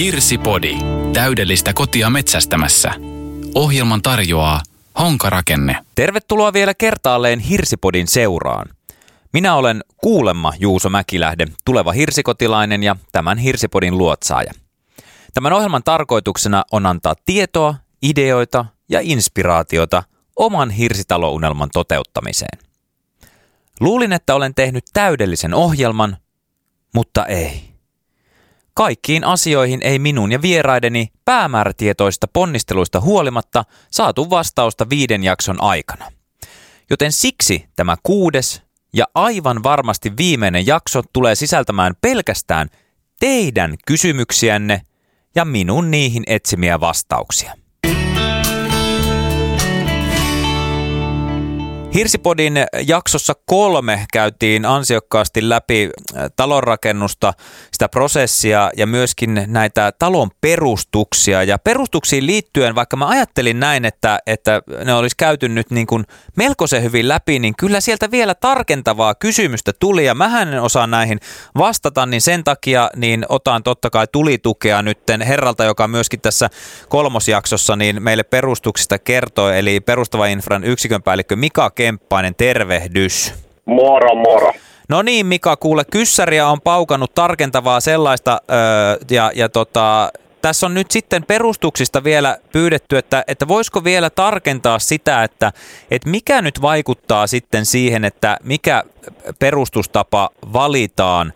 Hirsipodi. Täydellistä kotia metsästämässä. Ohjelman tarjoaa Honkarakenne. Tervetuloa vielä kertaalleen Hirsipodin seuraan. Minä olen kuulemma Juuso Mäkilähde, tuleva hirsikotilainen ja tämän Hirsipodin luotsaaja. Tämän ohjelman tarkoituksena on antaa tietoa, ideoita ja inspiraatiota oman hirsitalounelman toteuttamiseen. Luulin, että olen tehnyt täydellisen ohjelman, mutta ei. Kaikkiin asioihin ei minun ja vieraideni päämäärätietoista ponnisteluista huolimatta saatu vastausta viiden jakson aikana. Joten siksi tämä kuudes ja aivan varmasti viimeinen jakso tulee sisältämään pelkästään teidän kysymyksiänne ja minun niihin etsimiä vastauksia. Hirsipodin jaksossa kolme käytiin ansiokkaasti läpi äh, talonrakennusta, sitä prosessia ja myöskin näitä talon perustuksia. Ja perustuksiin liittyen, vaikka mä ajattelin näin, että, että ne olisi käyty nyt niin kuin melkoisen hyvin läpi, niin kyllä sieltä vielä tarkentavaa kysymystä tuli ja mähän en osaa näihin vastata, niin sen takia niin otan totta kai tulitukea nytten herralta, joka myöskin tässä kolmosjaksossa niin meille perustuksista kertoi, eli perustava infran yksikön päällikkö Mika Kemppainen, tervehdys. Moro, moro. No niin, Mika, kuule, kyssäriä on paukannut tarkentavaa sellaista, öö, ja, ja tota, tässä on nyt sitten perustuksista vielä pyydetty, että, että voisiko vielä tarkentaa sitä, että, että mikä nyt vaikuttaa sitten siihen, että mikä perustustapa valitaan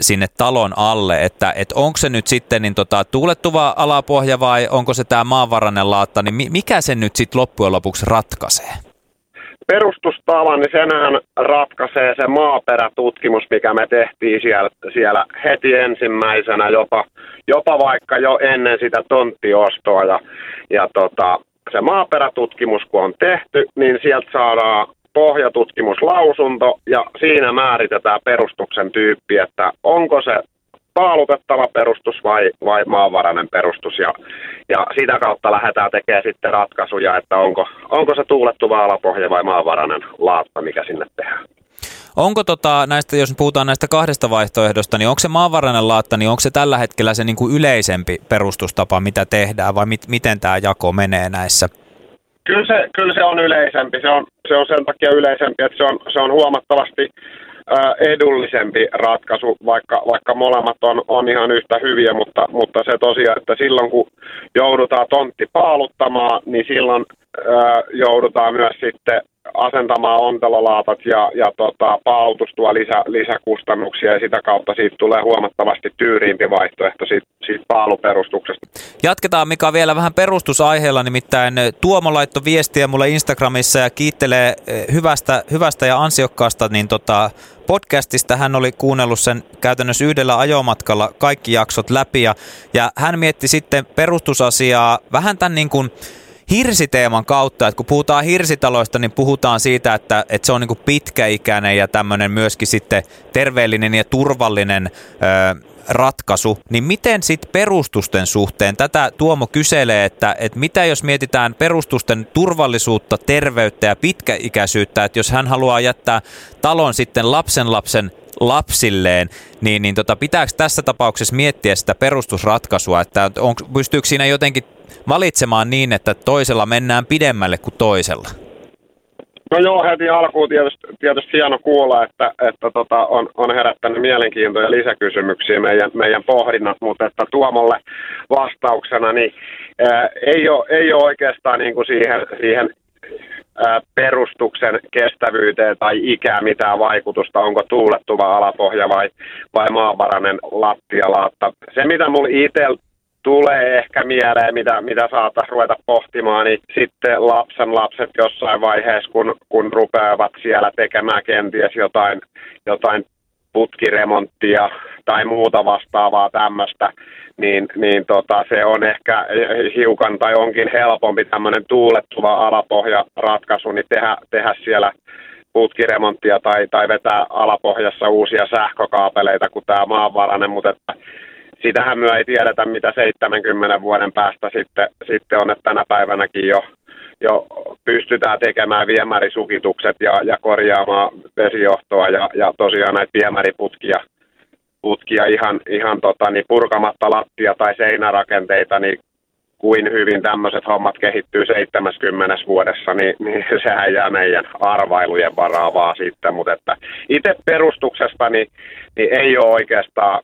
sinne talon alle, että, että onko se nyt sitten niin tota, tuulettuva alapohja vai onko se tämä maanvarainen laatta, niin mikä sen nyt sitten loppujen lopuksi ratkaisee? Perustustavan, niin senhän ratkaisee se maaperätutkimus, mikä me tehtiin siellä, siellä heti ensimmäisenä, jopa, jopa vaikka jo ennen sitä tonttiostoa. Ja, ja tota, se maaperätutkimus, kun on tehty, niin sieltä saadaan pohjatutkimuslausunto ja siinä määritetään perustuksen tyyppi, että onko se paalutettava perustus vai, vai maanvarainen perustus. Ja, ja sitä kautta lähdetään tekemään sitten ratkaisuja, että onko, onko se tuulettuva alapohja vai maanvarainen laatta, mikä sinne tehdään. Onko tota, näistä, jos puhutaan näistä kahdesta vaihtoehdosta, niin onko se maanvarainen laatta, niin onko se tällä hetkellä se niin kuin yleisempi perustustapa, mitä tehdään, vai mit, miten tämä jako menee näissä? Kyllä se, kyllä se on yleisempi. Se on, se on sen takia yleisempi, että se on, se on huomattavasti edullisempi ratkaisu, vaikka, vaikka molemmat on, on ihan yhtä hyviä, mutta, mutta se tosiaan, että silloin kun joudutaan tontti paaluttamaan, niin silloin ää, joudutaan myös sitten asentamaan ontelolaatat ja, ja tota, paalutus tuo lisä, lisäkustannuksia ja sitä kautta siitä tulee huomattavasti tyyriimpi vaihtoehto siitä, siitä paaluperustuksesta. Jatketaan Mika vielä vähän perustusaiheella, nimittäin Tuomo laittoi viestiä mulle Instagramissa ja kiittelee hyvästä, hyvästä ja ansiokkaasta niin tota, podcastista. Hän oli kuunnellut sen käytännössä yhdellä ajomatkalla kaikki jaksot läpi ja, ja hän mietti sitten perustusasiaa vähän tämän niin kuin hirsiteeman kautta, että kun puhutaan hirsitaloista, niin puhutaan siitä, että, että se on niin kuin pitkäikäinen ja tämmöinen myöskin sitten terveellinen ja turvallinen ö, ratkaisu, niin miten sitten perustusten suhteen, tätä Tuomo kyselee, että, että mitä jos mietitään perustusten turvallisuutta, terveyttä ja pitkäikäisyyttä, että jos hän haluaa jättää talon sitten lapsen lapsen lapsilleen, niin, niin tota, pitääkö tässä tapauksessa miettiä sitä perustusratkaisua, että on, pystyykö siinä jotenkin valitsemaan niin, että toisella mennään pidemmälle kuin toisella? No joo, heti alkuun tietysti, tietysti hieno kuulla, että, että tota, on, on herättänyt mielenkiintoja ja lisäkysymyksiä meidän, meidän pohdinnat, mutta että Tuomolle vastauksena, niin ää, ei, ole, ei ole oikeastaan niin kuin siihen, siihen ää, perustuksen kestävyyteen tai ikään mitään vaikutusta, onko tuulettuva alapohja vai, vai maanvarainen lattialaatta. Se, mitä mulla itsellä tulee ehkä mieleen, mitä, mitä saataisiin ruveta pohtimaan, niin sitten lapsen lapset jossain vaiheessa, kun, kun rupeavat siellä tekemään kenties jotain, jotain putkiremonttia tai muuta vastaavaa tämmöistä, niin, niin tota, se on ehkä hiukan tai onkin helpompi tämmöinen tuulettuva alapohjaratkaisu, niin tehdä, tehdä siellä putkiremonttia tai, tai vetää alapohjassa uusia sähkökaapeleita kuin tämä maanvarainen, mutta että sitähän me ei tiedetä, mitä 70 vuoden päästä sitten, sitten on, että tänä päivänäkin jo, jo pystytään tekemään viemärisukitukset ja, ja korjaamaan vesijohtoa ja, ja tosiaan näitä viemäriputkia vetyputkia ihan, ihan tota, niin purkamatta lattia tai seinärakenteita, niin kuin hyvin tämmöiset hommat kehittyy 70 vuodessa, niin, niin sehän jää meidän arvailujen varaa vaan sitten. Mutta että itse perustuksesta niin, niin ei ole oikeastaan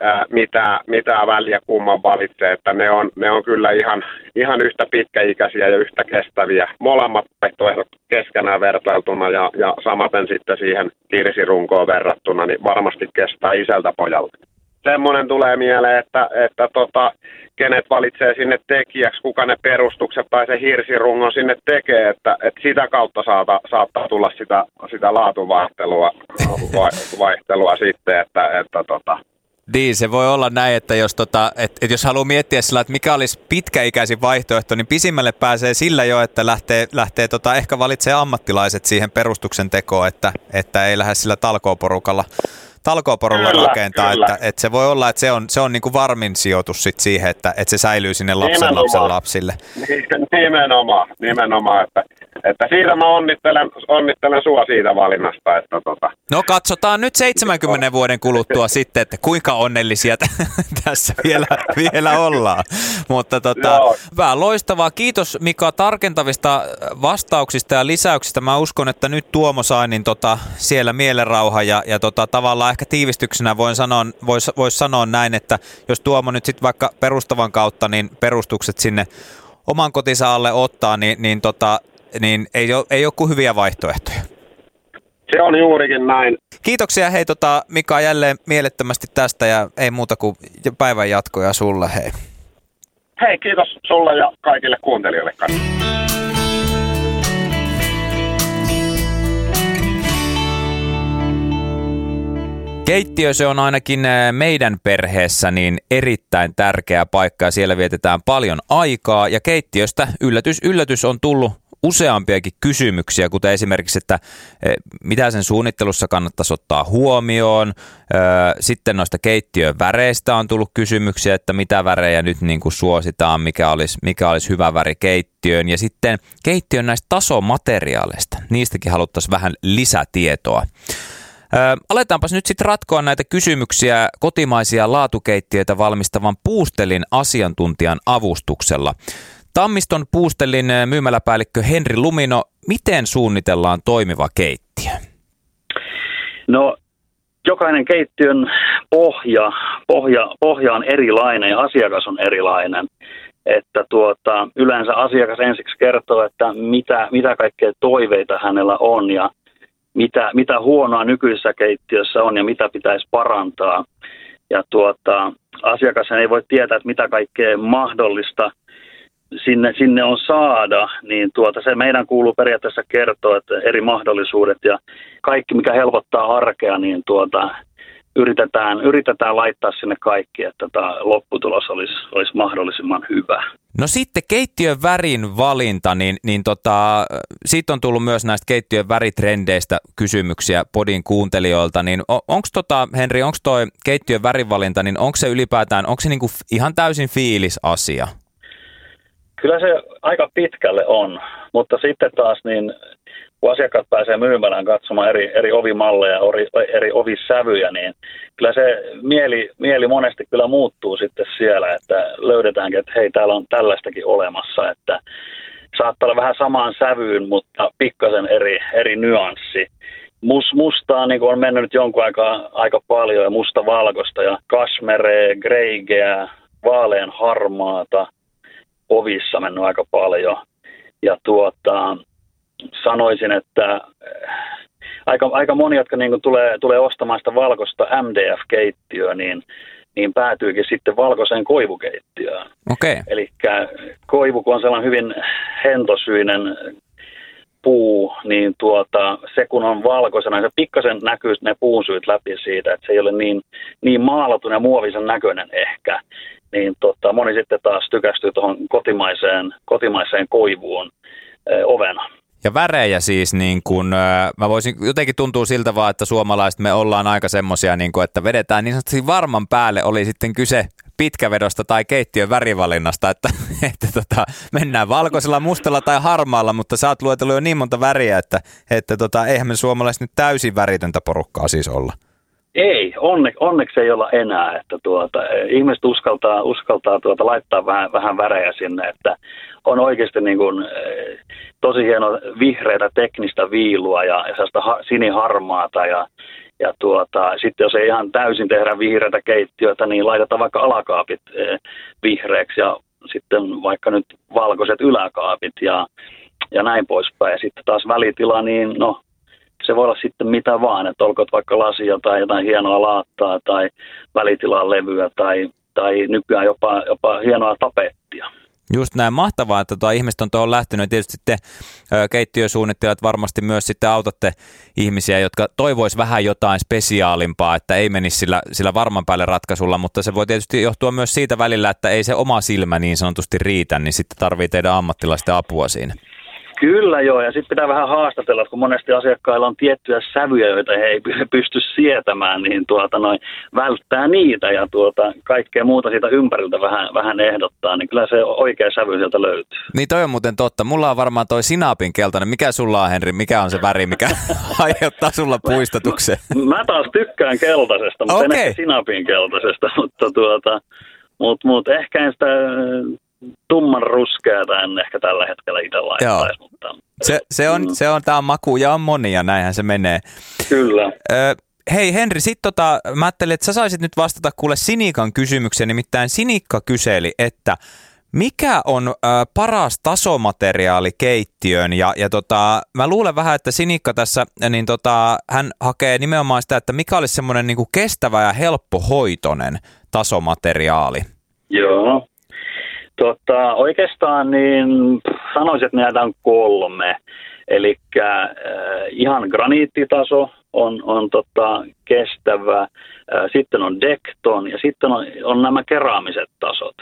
ää, mitään, mitään väliä kumman valitsee, että ne on, ne on kyllä ihan, ihan yhtä pitkäikäisiä ja yhtä kestäviä. Molemmat vaihtoehdot keskenään vertailtuna ja, ja samaten sitten siihen tirsirunkoon verrattuna, niin varmasti kestää isältä pojalta semmoinen tulee mieleen, että, että tota, kenet valitsee sinne tekijäksi, kuka ne perustukset tai se hirsirungon sinne tekee, että, että sitä kautta saata, saattaa tulla sitä, sitä laatuvaihtelua vaihtelua sitten, että, että tota, niin, se voi olla näin, että jos, tota, et, et jos haluaa miettiä sillä, että mikä olisi pitkäikäisin vaihtoehto, niin pisimmälle pääsee sillä jo, että lähtee, lähtee tota, ehkä valitsee ammattilaiset siihen perustuksen tekoon, että, että ei lähde sillä talkooporukalla talkooporulla kyllä, rakentaa, kyllä. Että, että se voi olla, että se on, se on niin kuin varmin sijoitus sit siihen, että, että se säilyy sinne lapsen nimenomaan. lapsen lapsille. Nimenomaan, nimenomaan että, että siitä mä onnittelen, onnittelen sua siitä valinnasta. Että tota. No katsotaan nyt 70 vuoden kuluttua sitten, että kuinka onnellisia tässä vielä, vielä ollaan. Mutta tota, vähän loistavaa. Kiitos Mika tarkentavista vastauksista ja lisäyksistä. Mä uskon, että nyt Tuomo sai niin tota, siellä mielenrauha ja, ja tota, tavallaan ehkä tiivistyksenä voin sanoa, vois, vois sanoa näin, että jos Tuomo nyt sitten vaikka perustavan kautta niin perustukset sinne oman kotinsa alle ottaa, niin, niin, tota, niin ei, ole, ei ole kuin hyviä vaihtoehtoja. Se on juurikin näin. Kiitoksia hei tota, Mika jälleen mielettömästi tästä ja ei muuta kuin päivän jatkoja sulle hei. Hei kiitos sulle ja kaikille kuuntelijoille kanssa. Keittiö se on ainakin meidän perheessä niin erittäin tärkeä paikka ja siellä vietetään paljon aikaa ja keittiöstä yllätys yllätys on tullut useampiakin kysymyksiä, kuten esimerkiksi, että mitä sen suunnittelussa kannattaisi ottaa huomioon. Sitten noista keittiön väreistä on tullut kysymyksiä, että mitä värejä nyt niin kuin suositaan, mikä olisi, mikä olisi hyvä väri keittiöön. Ja sitten keittiön näistä tasomateriaaleista, niistäkin haluttaisiin vähän lisätietoa. Aletaanpas nyt sitten ratkoa näitä kysymyksiä kotimaisia laatukeittiöitä valmistavan Puustelin asiantuntijan avustuksella. Tammiston Puustelin myymäläpäällikkö Henri Lumino, miten suunnitellaan toimiva keittiö? No jokainen keittiön pohja, pohja, pohja on erilainen ja asiakas on erilainen. Että tuota, yleensä asiakas ensiksi kertoo, että mitä, mitä kaikkea toiveita hänellä on ja mitä, mitä huonoa nykyisessä keittiössä on ja mitä pitäisi parantaa. Ja tuota, asiakas ei voi tietää, että mitä kaikkea mahdollista sinne, sinne on saada, niin tuota, se meidän kuuluu periaatteessa kertoa, että eri mahdollisuudet ja kaikki, mikä helpottaa arkea, niin tuota, yritetään, yritetään laittaa sinne kaikki, että tämä lopputulos olisi, olisi mahdollisimman hyvä. No sitten keittiön värin valinta, niin, niin tota, siitä on tullut myös näistä keittiön väritrendeistä kysymyksiä podin kuuntelijoilta, niin on, onko tota, Henri, onko toi keittiön värivalinta, niin onko se ylipäätään, onko se niinku ihan täysin fiilis asia? Kyllä se aika pitkälle on, mutta sitten taas niin kun asiakkaat pääsee myymälään katsomaan eri, eri ovimalleja, eri, eri ovisävyjä, niin kyllä se mieli, mieli monesti kyllä muuttuu sitten siellä, että löydetäänkin, että hei, täällä on tällaistakin olemassa, että saattaa olla vähän samaan sävyyn, mutta pikkasen eri, eri nyanssi. Mus, mustaa niin on mennyt nyt jonkun aikaa aika paljon ja musta valkoista ja kasmeree, greigeä, vaalean harmaata, ovissa mennyt aika paljon. Ja tuota, sanoisin, että äh, aika, aika moni, jotka niin tulee, tulee ostamaan sitä valkoista MDF-keittiöä, niin, niin päätyykin sitten valkoiseen koivukeittiöön. Okay. Eli koivu, kun on sellainen hyvin hentosyinen puu, niin tuota, se kun on valkoisena, se pikkasen näkyy ne puunsyyt läpi siitä, että se ei ole niin, niin maalatun ja muovisen näköinen ehkä. Niin tota, moni sitten taas tykästyy tuohon kotimaiseen, kotimaiseen koivuun ö, ovena. Ja värejä siis, niin kun, mä voisin, jotenkin tuntuu siltä vaan, että suomalaiset me ollaan aika semmosia, niin kun, että vedetään niin sanotusti varman päälle, oli sitten kyse pitkävedosta tai keittiön värivalinnasta, että, että tota, mennään valkoisella, mustalla tai harmaalla, mutta sä oot luetellut jo niin monta väriä, että, että tota, eihän me suomalaiset nyt täysin väritöntä porukkaa siis olla. Ei, onne, onneksi ei olla enää, että tuota, ihmiset uskaltaa, uskaltaa tuota, laittaa vähän, vähän värejä sinne, että on oikeasti niin kuin, tosi hieno vihreätä teknistä viilua ja, ja sellaista ha, siniharmaata ja, ja tuota, sitten jos ei ihan täysin tehdä vihreätä keittiötä, niin laitetaan vaikka alakaapit eh, vihreäksi ja sitten vaikka nyt valkoiset yläkaapit ja, ja näin poispäin. Ja sitten taas välitila, niin no se voi olla sitten mitä vaan, että olkoon vaikka lasia tai jotain hienoa laattaa tai välitilan levyä tai, tai nykyään jopa, jopa hienoa tapettia. Just näin, mahtavaa, että tuo ihmiset on tuohon lähtenyt. Tietysti sitten keittiösuunnittelijat varmasti myös sitten autatte ihmisiä, jotka toivois vähän jotain spesiaalimpaa, että ei menisi sillä, sillä varman päälle ratkaisulla, mutta se voi tietysti johtua myös siitä välillä, että ei se oma silmä niin sanotusti riitä, niin sitten tarvii teidän ammattilaisten apua siinä. Kyllä joo, ja sitten pitää vähän haastatella, kun monesti asiakkailla on tiettyjä sävyjä, joita he ei pysty sietämään, niin tuota noin, välttää niitä ja tuota, kaikkea muuta siitä ympäriltä vähän, vähän ehdottaa, niin kyllä se oikea sävy sieltä löytyy. Niin toi on muuten totta. Mulla on varmaan toi sinapin keltainen. Mikä sulla on, Henri? Mikä on se väri, mikä aiheuttaa sulla puistatuksen? Mä taas tykkään keltaisesta, mutta okay. en ehkä sinapin keltaisesta, mutta tuota, mutta mut ehkä en sitä tumman ruskeata en ehkä tällä hetkellä itse laittaisi. Mutta, se, se, on, mm. se on, tämä maku ja on monia, näinhän se menee. Kyllä. Ö, hei Henri, sit tota, mä ajattelin, että sä saisit nyt vastata kuule Sinikan kysymykseen, nimittäin Sinikka kyseli, että mikä on ö, paras tasomateriaali keittiöön? Ja, ja tota, mä luulen vähän, että Sinikka tässä, niin tota, hän hakee nimenomaan sitä, että mikä olisi semmoinen niin kestävä ja helppohoitoinen tasomateriaali. Joo, Tota, oikeastaan niin sanoisin, että näitä on kolme. Eli äh, ihan graniittitaso on, on tota, kestävä, äh, sitten on dekton ja sitten on, on nämä keraamiset tasot.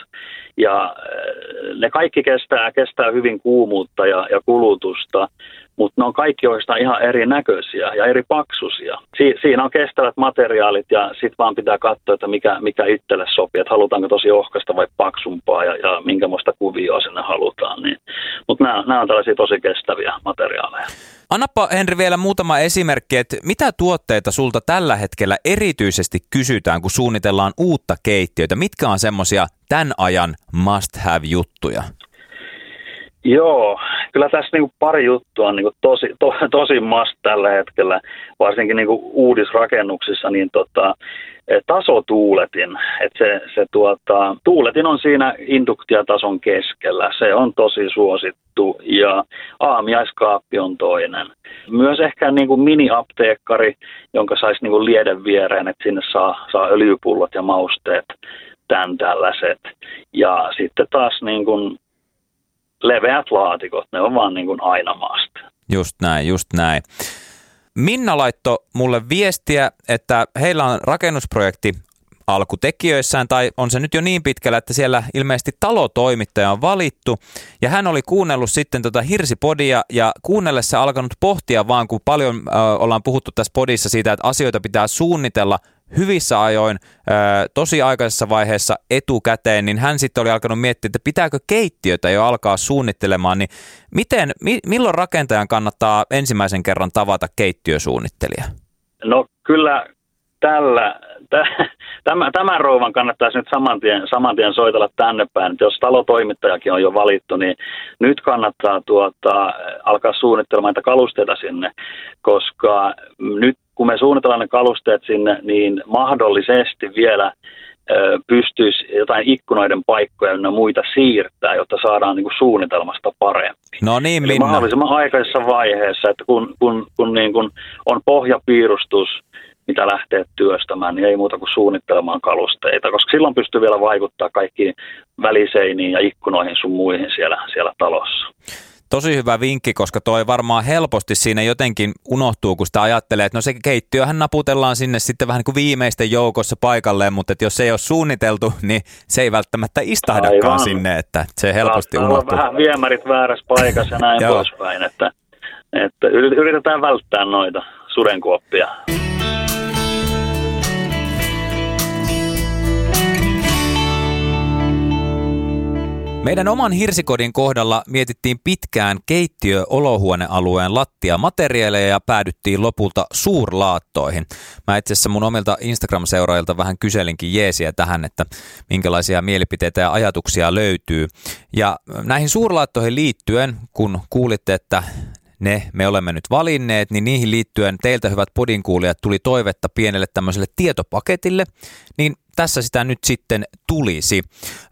Ja äh, ne kaikki kestää, kestää hyvin kuumuutta ja, ja kulutusta mutta ne on kaikki oikeastaan ihan erinäköisiä ja eri paksuisia. Si- siinä on kestävät materiaalit ja sitten vaan pitää katsoa, että mikä, mikä itselle sopii, että halutaanko tosi ohkasta vai paksumpaa ja, ja minkälaista kuvioa sinne halutaan. Niin. Mutta nämä on tällaisia tosi kestäviä materiaaleja. Annapa Henri vielä muutama esimerkki, että mitä tuotteita sulta tällä hetkellä erityisesti kysytään, kun suunnitellaan uutta keittiötä? Mitkä on semmoisia tämän ajan must have juttuja? Joo, kyllä tässä niinku pari juttua on niinku tosi, to, tosi must tällä hetkellä, varsinkin niinku uudisrakennuksissa, niin tota, e, tasotuuletin. Et se, se tuota, tuuletin on siinä induktiatason keskellä, se on tosi suosittu ja aamiaiskaappi on toinen. Myös ehkä niinku mini-apteekkari, jonka saisi niinku lieden viereen, että sinne saa, saa öljypullot ja mausteet, tämän tällaiset. Ja sitten taas niin kuin leveät laatikot, ne on vaan niin kuin aina maasta. Just näin, just näin. Minna laittoi mulle viestiä, että heillä on rakennusprojekti alkutekijöissään, tai on se nyt jo niin pitkällä, että siellä ilmeisesti talotoimittaja on valittu, ja hän oli kuunnellut sitten tota Hirsipodia, ja kuunnellessa alkanut pohtia vaan, kun paljon äh, ollaan puhuttu tässä podissa siitä, että asioita pitää suunnitella hyvissä ajoin, tosi aikaisessa vaiheessa etukäteen, niin hän sitten oli alkanut miettiä, että pitääkö keittiötä jo alkaa suunnittelemaan, niin miten, mi, milloin rakentajan kannattaa ensimmäisen kerran tavata keittiösuunnittelija? No kyllä tällä, tämä, tämän rouvan kannattaisi nyt saman tien, saman tien soitella tänne päin. Jos talotoimittajakin on jo valittu, niin nyt kannattaa tuota, alkaa suunnittelemaan näitä kalusteita sinne, koska nyt kun me suunnitellaan ne kalusteet sinne, niin mahdollisesti vielä pystyisi jotain ikkunoiden paikkoja ja muita siirtää, jotta saadaan niin kuin suunnitelmasta parempi. No niin, Minna. mahdollisimman aikaisessa vaiheessa, että kun, kun, kun niin kuin on pohjapiirustus, mitä lähtee työstämään, niin ei muuta kuin suunnittelemaan kalusteita, koska silloin pystyy vielä vaikuttaa kaikkiin väliseiniin ja ikkunoihin sun muihin siellä, siellä talossa. Tosi hyvä vinkki, koska toi varmaan helposti siinä jotenkin unohtuu, kun sitä ajattelee, että no se keittiöhän naputellaan sinne sitten vähän niin kuin viimeisten joukossa paikalleen, mutta että jos se ei ole suunniteltu, niin se ei välttämättä istahdakaan Aivan. sinne, että se helposti Saattaa unohtuu. vähän viemärit väärässä paikassa ja näin poispäin, että, että yritetään välttää noita sudenkuoppia. Meidän oman hirsikodin kohdalla mietittiin pitkään keittiö-olohuonealueen lattiamateriaaleja ja päädyttiin lopulta suurlaattoihin. Mä itse asiassa mun omilta Instagram-seuraajilta vähän kyselinkin jeesiä tähän, että minkälaisia mielipiteitä ja ajatuksia löytyy. Ja näihin suurlaattoihin liittyen, kun kuulitte, että ne me olemme nyt valinneet, niin niihin liittyen teiltä hyvät podinkuulijat tuli toivetta pienelle tämmöiselle tietopaketille, niin tässä sitä nyt sitten tulisi.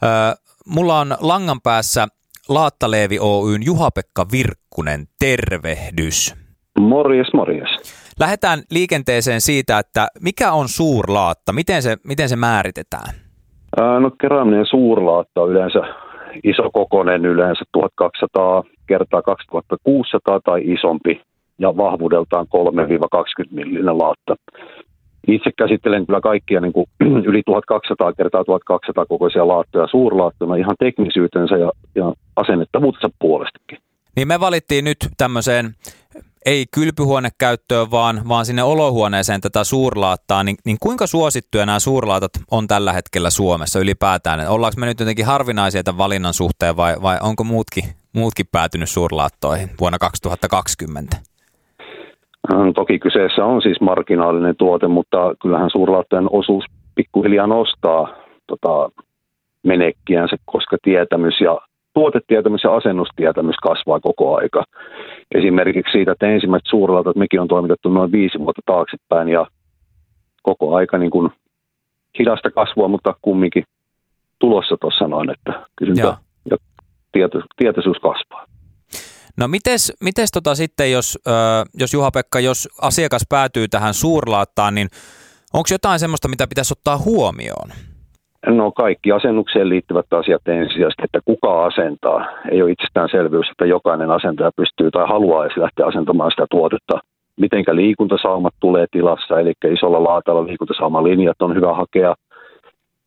Öö, mulla on langan päässä Laattaleevi Oyn Juha-Pekka Virkkunen, tervehdys. Morjes, morjes. Lähdetään liikenteeseen siitä, että mikä on suurlaatta, miten se, miten se määritetään? Ää, no kerääminen suurlaatta on yleensä iso kokonen, yleensä 1200 kertaa 2600 tai isompi ja vahvuudeltaan 3-20 millinen laatta. Itse käsittelen kyllä kaikkia niin kuin yli 1200 kertaa 1200 kokoisia laattoja suurlaattona ihan teknisyytensä ja, ja asennettavuutensa puolestakin. Niin me valittiin nyt tämmöiseen ei kylpyhuonekäyttöön, vaan, vaan sinne olohuoneeseen tätä suurlaattaa, niin, niin kuinka suosittuja nämä suurlaatat on tällä hetkellä Suomessa ylipäätään? Ollaanko me nyt jotenkin harvinaisia tämän valinnan suhteen vai, vai onko muutkin, muutkin päätynyt suurlaattoihin vuonna 2020? Toki kyseessä on siis marginaalinen tuote, mutta kyllähän suurlaattojen osuus pikkuhiljaa nostaa tota, menekkiänsä, koska tietämys ja tuotetietämys ja asennustietämys kasvaa koko aika. Esimerkiksi siitä, että ensimmäiset suurlautat mekin on toimitettu noin viisi vuotta taaksepäin ja koko aika niin kuin hidasta kasvua, mutta kumminkin tulossa tuossa noin, että kysyntä ja, ja tieto, tietoisuus kasvaa. No mites, mites tota sitten, jos, jos Juha-Pekka, jos asiakas päätyy tähän suurlaattaan, niin onko jotain semmoista, mitä pitäisi ottaa huomioon? No kaikki asennukseen liittyvät asiat ensisijaisesti, että kuka asentaa. Ei ole itsestäänselvyys, että jokainen asentaja pystyy tai haluaa edes lähteä asentamaan sitä tuotetta. Mitenkä liikuntasaumat tulee tilassa, eli isolla laatalla liikuntasaumalinjat on hyvä hakea.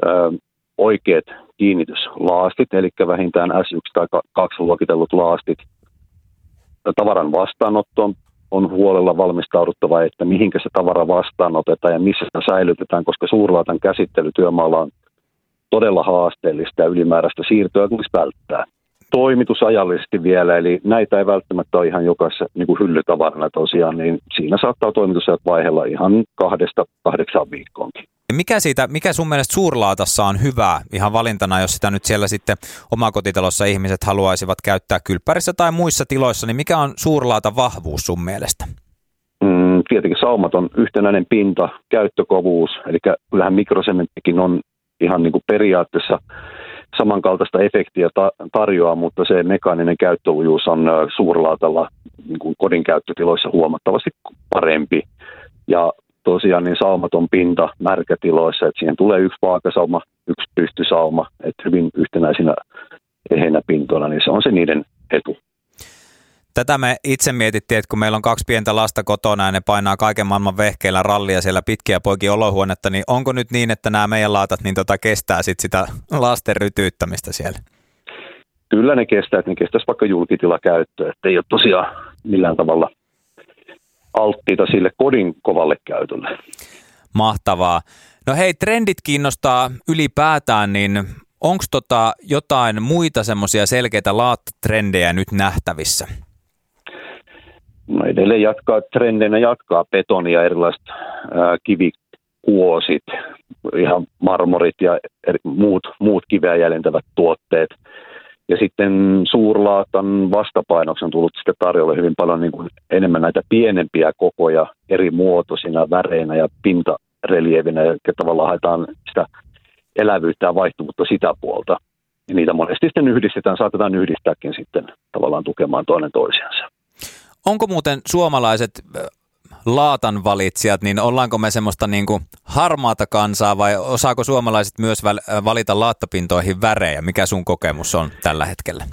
Ö, oikeat kiinnityslaastit, eli vähintään S1 tai 2 luokitellut laastit. Tavaran vastaanotto on huolella valmistauduttava, että mihinkä se tavara vastaanotetaan ja missä se säilytetään, koska suurlaatan käsittely työmaalla on todella haasteellista ja ylimääräistä siirtoa tulisi välttää. Toimitusajallisesti vielä, eli näitä ei välttämättä ole ihan jokaisessa niin kuin hyllytavarana tosiaan, niin siinä saattaa toimitusajat vaihella ihan kahdesta kahdeksaan viikkoonkin. Mikä, siitä, mikä sun mielestä suurlaatassa on hyvää ihan valintana, jos sitä nyt siellä sitten omakotitalossa ihmiset haluaisivat käyttää kylppärissä tai muissa tiloissa, niin mikä on suurlaata vahvuus sun mielestä? Mm, tietenkin saumaton yhtenäinen pinta, käyttökovuus, eli kyllähän mikrosementtikin on ihan niin kuin periaatteessa samankaltaista efektiä ta- tarjoaa, mutta se mekaaninen käyttöujuus on suurlaatalla niin kuin kodin käyttötiloissa huomattavasti parempi. Ja tosiaan niin saumaton pinta märkätiloissa, että siihen tulee yksi vaakasauma, yksi pystysauma, että hyvin yhtenäisinä eheinä pintoina, niin se on se niiden etu. Tätä me itse mietittiin, että kun meillä on kaksi pientä lasta kotona ja ne painaa kaiken maailman vehkeillä rallia siellä pitkiä poikin olohuonetta, niin onko nyt niin, että nämä meidän laatat niin tota kestää sit sitä lasten rytyyttämistä siellä? Kyllä ne kestää, että ne kestäisi vaikka julkitilakäyttöä, että ei ole tosiaan millään tavalla alttiita sille kodin kovalle käytölle. Mahtavaa. No hei, trendit kiinnostaa ylipäätään, niin onko tota jotain muita semmoisia selkeitä laattatrendejä nyt nähtävissä? No edelleen jatkaa trendeinä jatkaa betonia, erilaiset ää, kivikuosit, ihan marmorit ja eri, muut, muut kiveä jäljentävät tuotteet. Ja sitten suurlaatan vastapainoksi on tullut sitten tarjolle hyvin paljon niin kuin enemmän näitä pienempiä kokoja eri muotoisina, väreinä ja pintarelievinä, ja tavallaan haetaan sitä elävyyttä ja vaihtuvuutta sitä puolta. Ja niitä monesti sitten yhdistetään, saatetaan yhdistääkin sitten tavallaan tukemaan toinen toisiansa. Onko muuten suomalaiset laatan valitsijat, niin ollaanko me semmoista niin kuin harmaata kansaa vai osaako suomalaiset myös valita laattapintoihin värejä? Mikä sun kokemus on tällä hetkellä?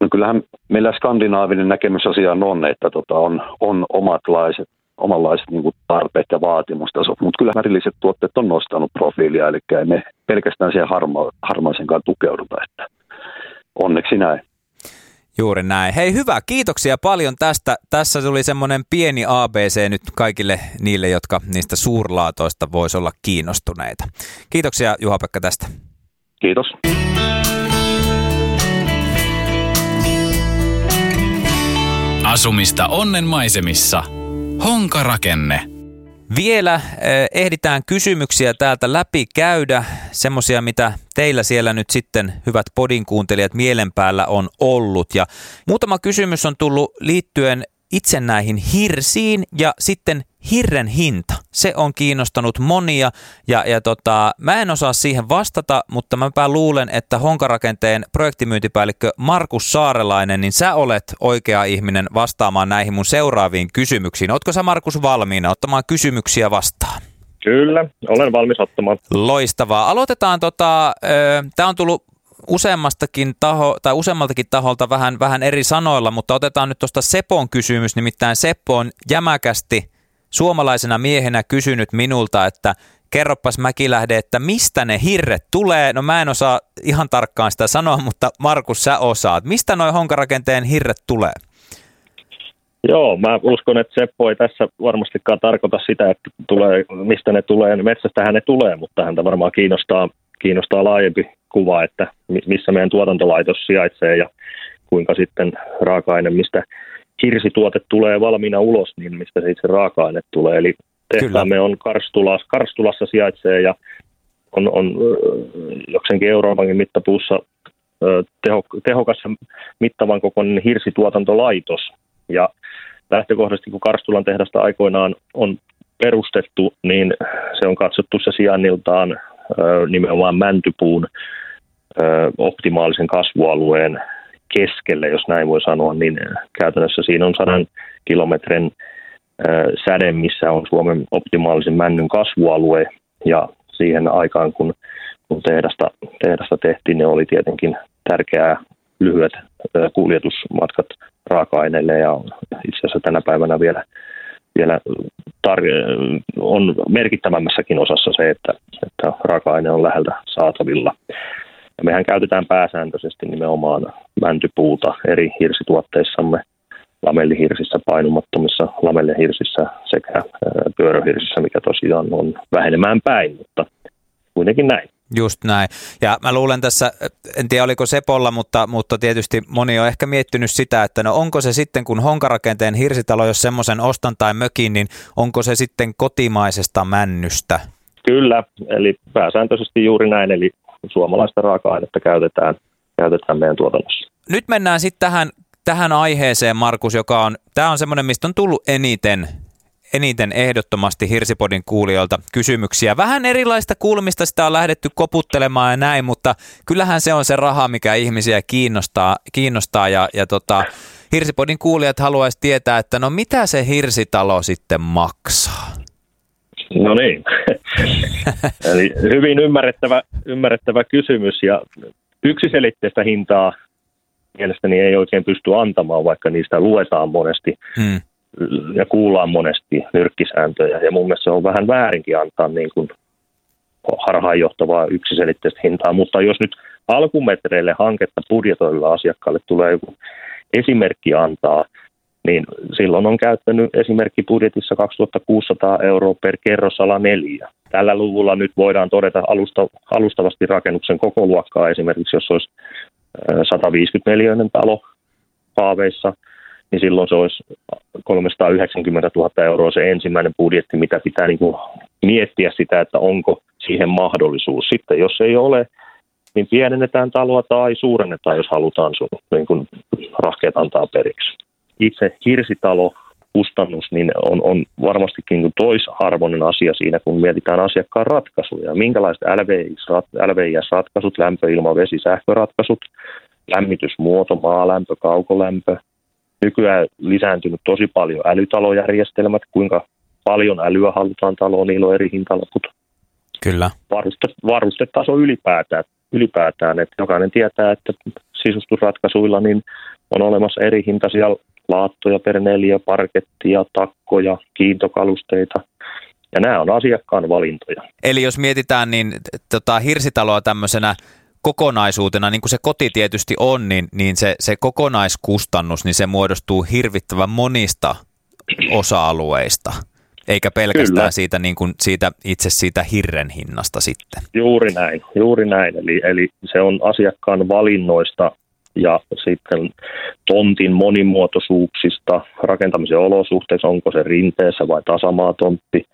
No kyllähän meillä skandinaavinen näkemys asiaan on, että tota on, on omatlaiset, omanlaiset niin kuin tarpeet ja vaatimustasot, mutta kyllä värilliset tuotteet on nostanut profiilia, eli ei me pelkästään siihen harma, harmaisenkaan tukeuduta, että onneksi näin. Juuri näin. Hei hyvä, kiitoksia paljon tästä. Tässä tuli semmoinen pieni ABC nyt kaikille niille, jotka niistä suurlaatoista voisi olla kiinnostuneita. Kiitoksia Juha-Pekka tästä. Kiitos. Asumista onnen maisemissa. Honka rakenne. Vielä eh, ehditään kysymyksiä täältä läpi käydä, semmoisia mitä teillä siellä nyt sitten, hyvät podin kuuntelijat, mielen päällä on ollut. Ja muutama kysymys on tullut liittyen itse näihin hirsiin ja sitten hirren hinta. Se on kiinnostanut monia ja, ja tota, mä en osaa siihen vastata, mutta mäpä luulen, että Honkarakenteen projektimyyntipäällikkö Markus Saarelainen, niin sä olet oikea ihminen vastaamaan näihin mun seuraaviin kysymyksiin. Ootko sä Markus valmiina ottamaan kysymyksiä vastaan? Kyllä, olen valmis ottamaan. Loistavaa. Aloitetaan, tota, tämä on tullut useammastakin taho, tai useammaltakin taholta vähän, vähän eri sanoilla, mutta otetaan nyt tuosta Sepon kysymys, nimittäin Seppo on jämäkästi suomalaisena miehenä kysynyt minulta, että kerroppas Mäkilähde, että mistä ne hirret tulee. No mä en osaa ihan tarkkaan sitä sanoa, mutta Markus sä osaat. Mistä noin honkarakenteen hirret tulee? Joo, mä uskon, että Seppo ei tässä varmastikaan tarkoita sitä, että tulee, mistä ne tulee. Metsästähän ne tulee, mutta häntä varmaan kiinnostaa, kiinnostaa laajempi kuva, että missä meidän tuotantolaitos sijaitsee ja kuinka sitten raaka-aine, mistä hirsituote tulee valmiina ulos, niin mistä se itse raaka-aine tulee. Eli tehtaamme on Karstulassa, Karstulassa sijaitsee ja on, on jokseenkin Euroopankin mittapuussa teho, tehokas ja mittavan kokoinen hirsituotantolaitos. Ja lähtökohtaisesti, kun Karstulan tehdasta aikoinaan on perustettu, niin se on katsottu se sijainniltaan nimenomaan mäntypuun optimaalisen kasvualueen keskelle, jos näin voi sanoa, niin käytännössä siinä on sadan kilometrin säde, missä on Suomen optimaalisen männyn kasvualue, ja siihen aikaan, kun, kun tehdasta, tehdasta tehtiin, ne oli tietenkin tärkeää lyhyet kuljetusmatkat raaka-aineille, ja itse asiassa tänä päivänä vielä, vielä tar- on merkittävämmässäkin osassa se, että, että raaka-aine on läheltä saatavilla. Ja mehän käytetään pääsääntöisesti nimenomaan mäntypuuta eri hirsituotteissamme, lamellihirsissä, painumattomissa lamellihirsissä sekä pyöröhirsissä, mikä tosiaan on vähenemään päin, mutta kuitenkin näin. Just näin. Ja mä luulen tässä, en tiedä oliko Sepolla, mutta, mutta tietysti moni on ehkä miettinyt sitä, että no onko se sitten, kun honkarakenteen hirsitalo, jos semmoisen ostan tai mökin, niin onko se sitten kotimaisesta männystä? Kyllä, eli pääsääntöisesti juuri näin, eli suomalaista raaka-ainetta käytetään, käytetään meidän tuotannossa. Nyt mennään sitten tähän, tähän aiheeseen, Markus, joka on, tämä on semmoinen, mistä on tullut eniten eniten ehdottomasti Hirsipodin kuulijoilta kysymyksiä. Vähän erilaista kulmista sitä on lähdetty koputtelemaan ja näin, mutta kyllähän se on se raha, mikä ihmisiä kiinnostaa, kiinnostaa ja, ja tota, Hirsipodin kuulijat haluaisi tietää, että no mitä se hirsitalo sitten maksaa? No niin, eli hyvin ymmärrettävä, ymmärrettävä kysymys ja yksiselitteistä hintaa mielestäni ei oikein pysty antamaan, vaikka niistä luetaan monesti hmm. ja kuullaan monesti nyrkkisääntöjä. Ja mun mielestä se on vähän väärinkin antaa niin kuin harhaanjohtavaa yksiselitteistä hintaa, mutta jos nyt alkumetreille hanketta budjetoilla asiakkaalle tulee joku esimerkki antaa, niin silloin on käyttänyt esimerkki budjetissa 2600 euroa per kerrosala neljä. Tällä luvulla nyt voidaan todeta alusta, alustavasti rakennuksen koko luokkaa esimerkiksi, jos olisi 154 talo haaveissa, niin silloin se olisi 390 000 euroa se ensimmäinen budjetti, mitä pitää niin kuin miettiä sitä, että onko siihen mahdollisuus. Sitten jos ei ole, niin pienennetään taloa tai suurennetaan, jos halutaan sun niin kuin rahkeet antaa periksi itse hirsitalo kustannus niin on, on varmastikin niin toisarvoinen asia siinä, kun mietitään asiakkaan ratkaisuja. Minkälaiset LVIS-ratkaisut, lämpö, ilma, vesi, sähköratkaisut, lämmitysmuoto, maalämpö, kaukolämpö. Nykyään lisääntynyt tosi paljon älytalojärjestelmät, kuinka paljon älyä halutaan taloon, niillä on eri hintalaput. Kyllä. Varuste, varustetaso ylipäätään, ylipäätään, että jokainen tietää, että sisustusratkaisuilla niin on olemassa eri hintaisia laattoja per neljä, parkettia, takkoja, kiintokalusteita. Ja nämä on asiakkaan valintoja. Eli jos mietitään, niin tota, hirsitaloa tämmöisenä kokonaisuutena, niin kuin se koti tietysti on, niin, niin se, se kokonaiskustannus, niin se muodostuu hirvittävän monista osa-alueista, eikä pelkästään Kyllä. siitä, niin kuin, siitä itse siitä hirren hinnasta sitten. Juuri näin, juuri näin. Eli, eli se on asiakkaan valinnoista ja sitten tontin monimuotoisuuksista, rakentamisen olosuhteissa, onko se rinteessä vai tasamatontti,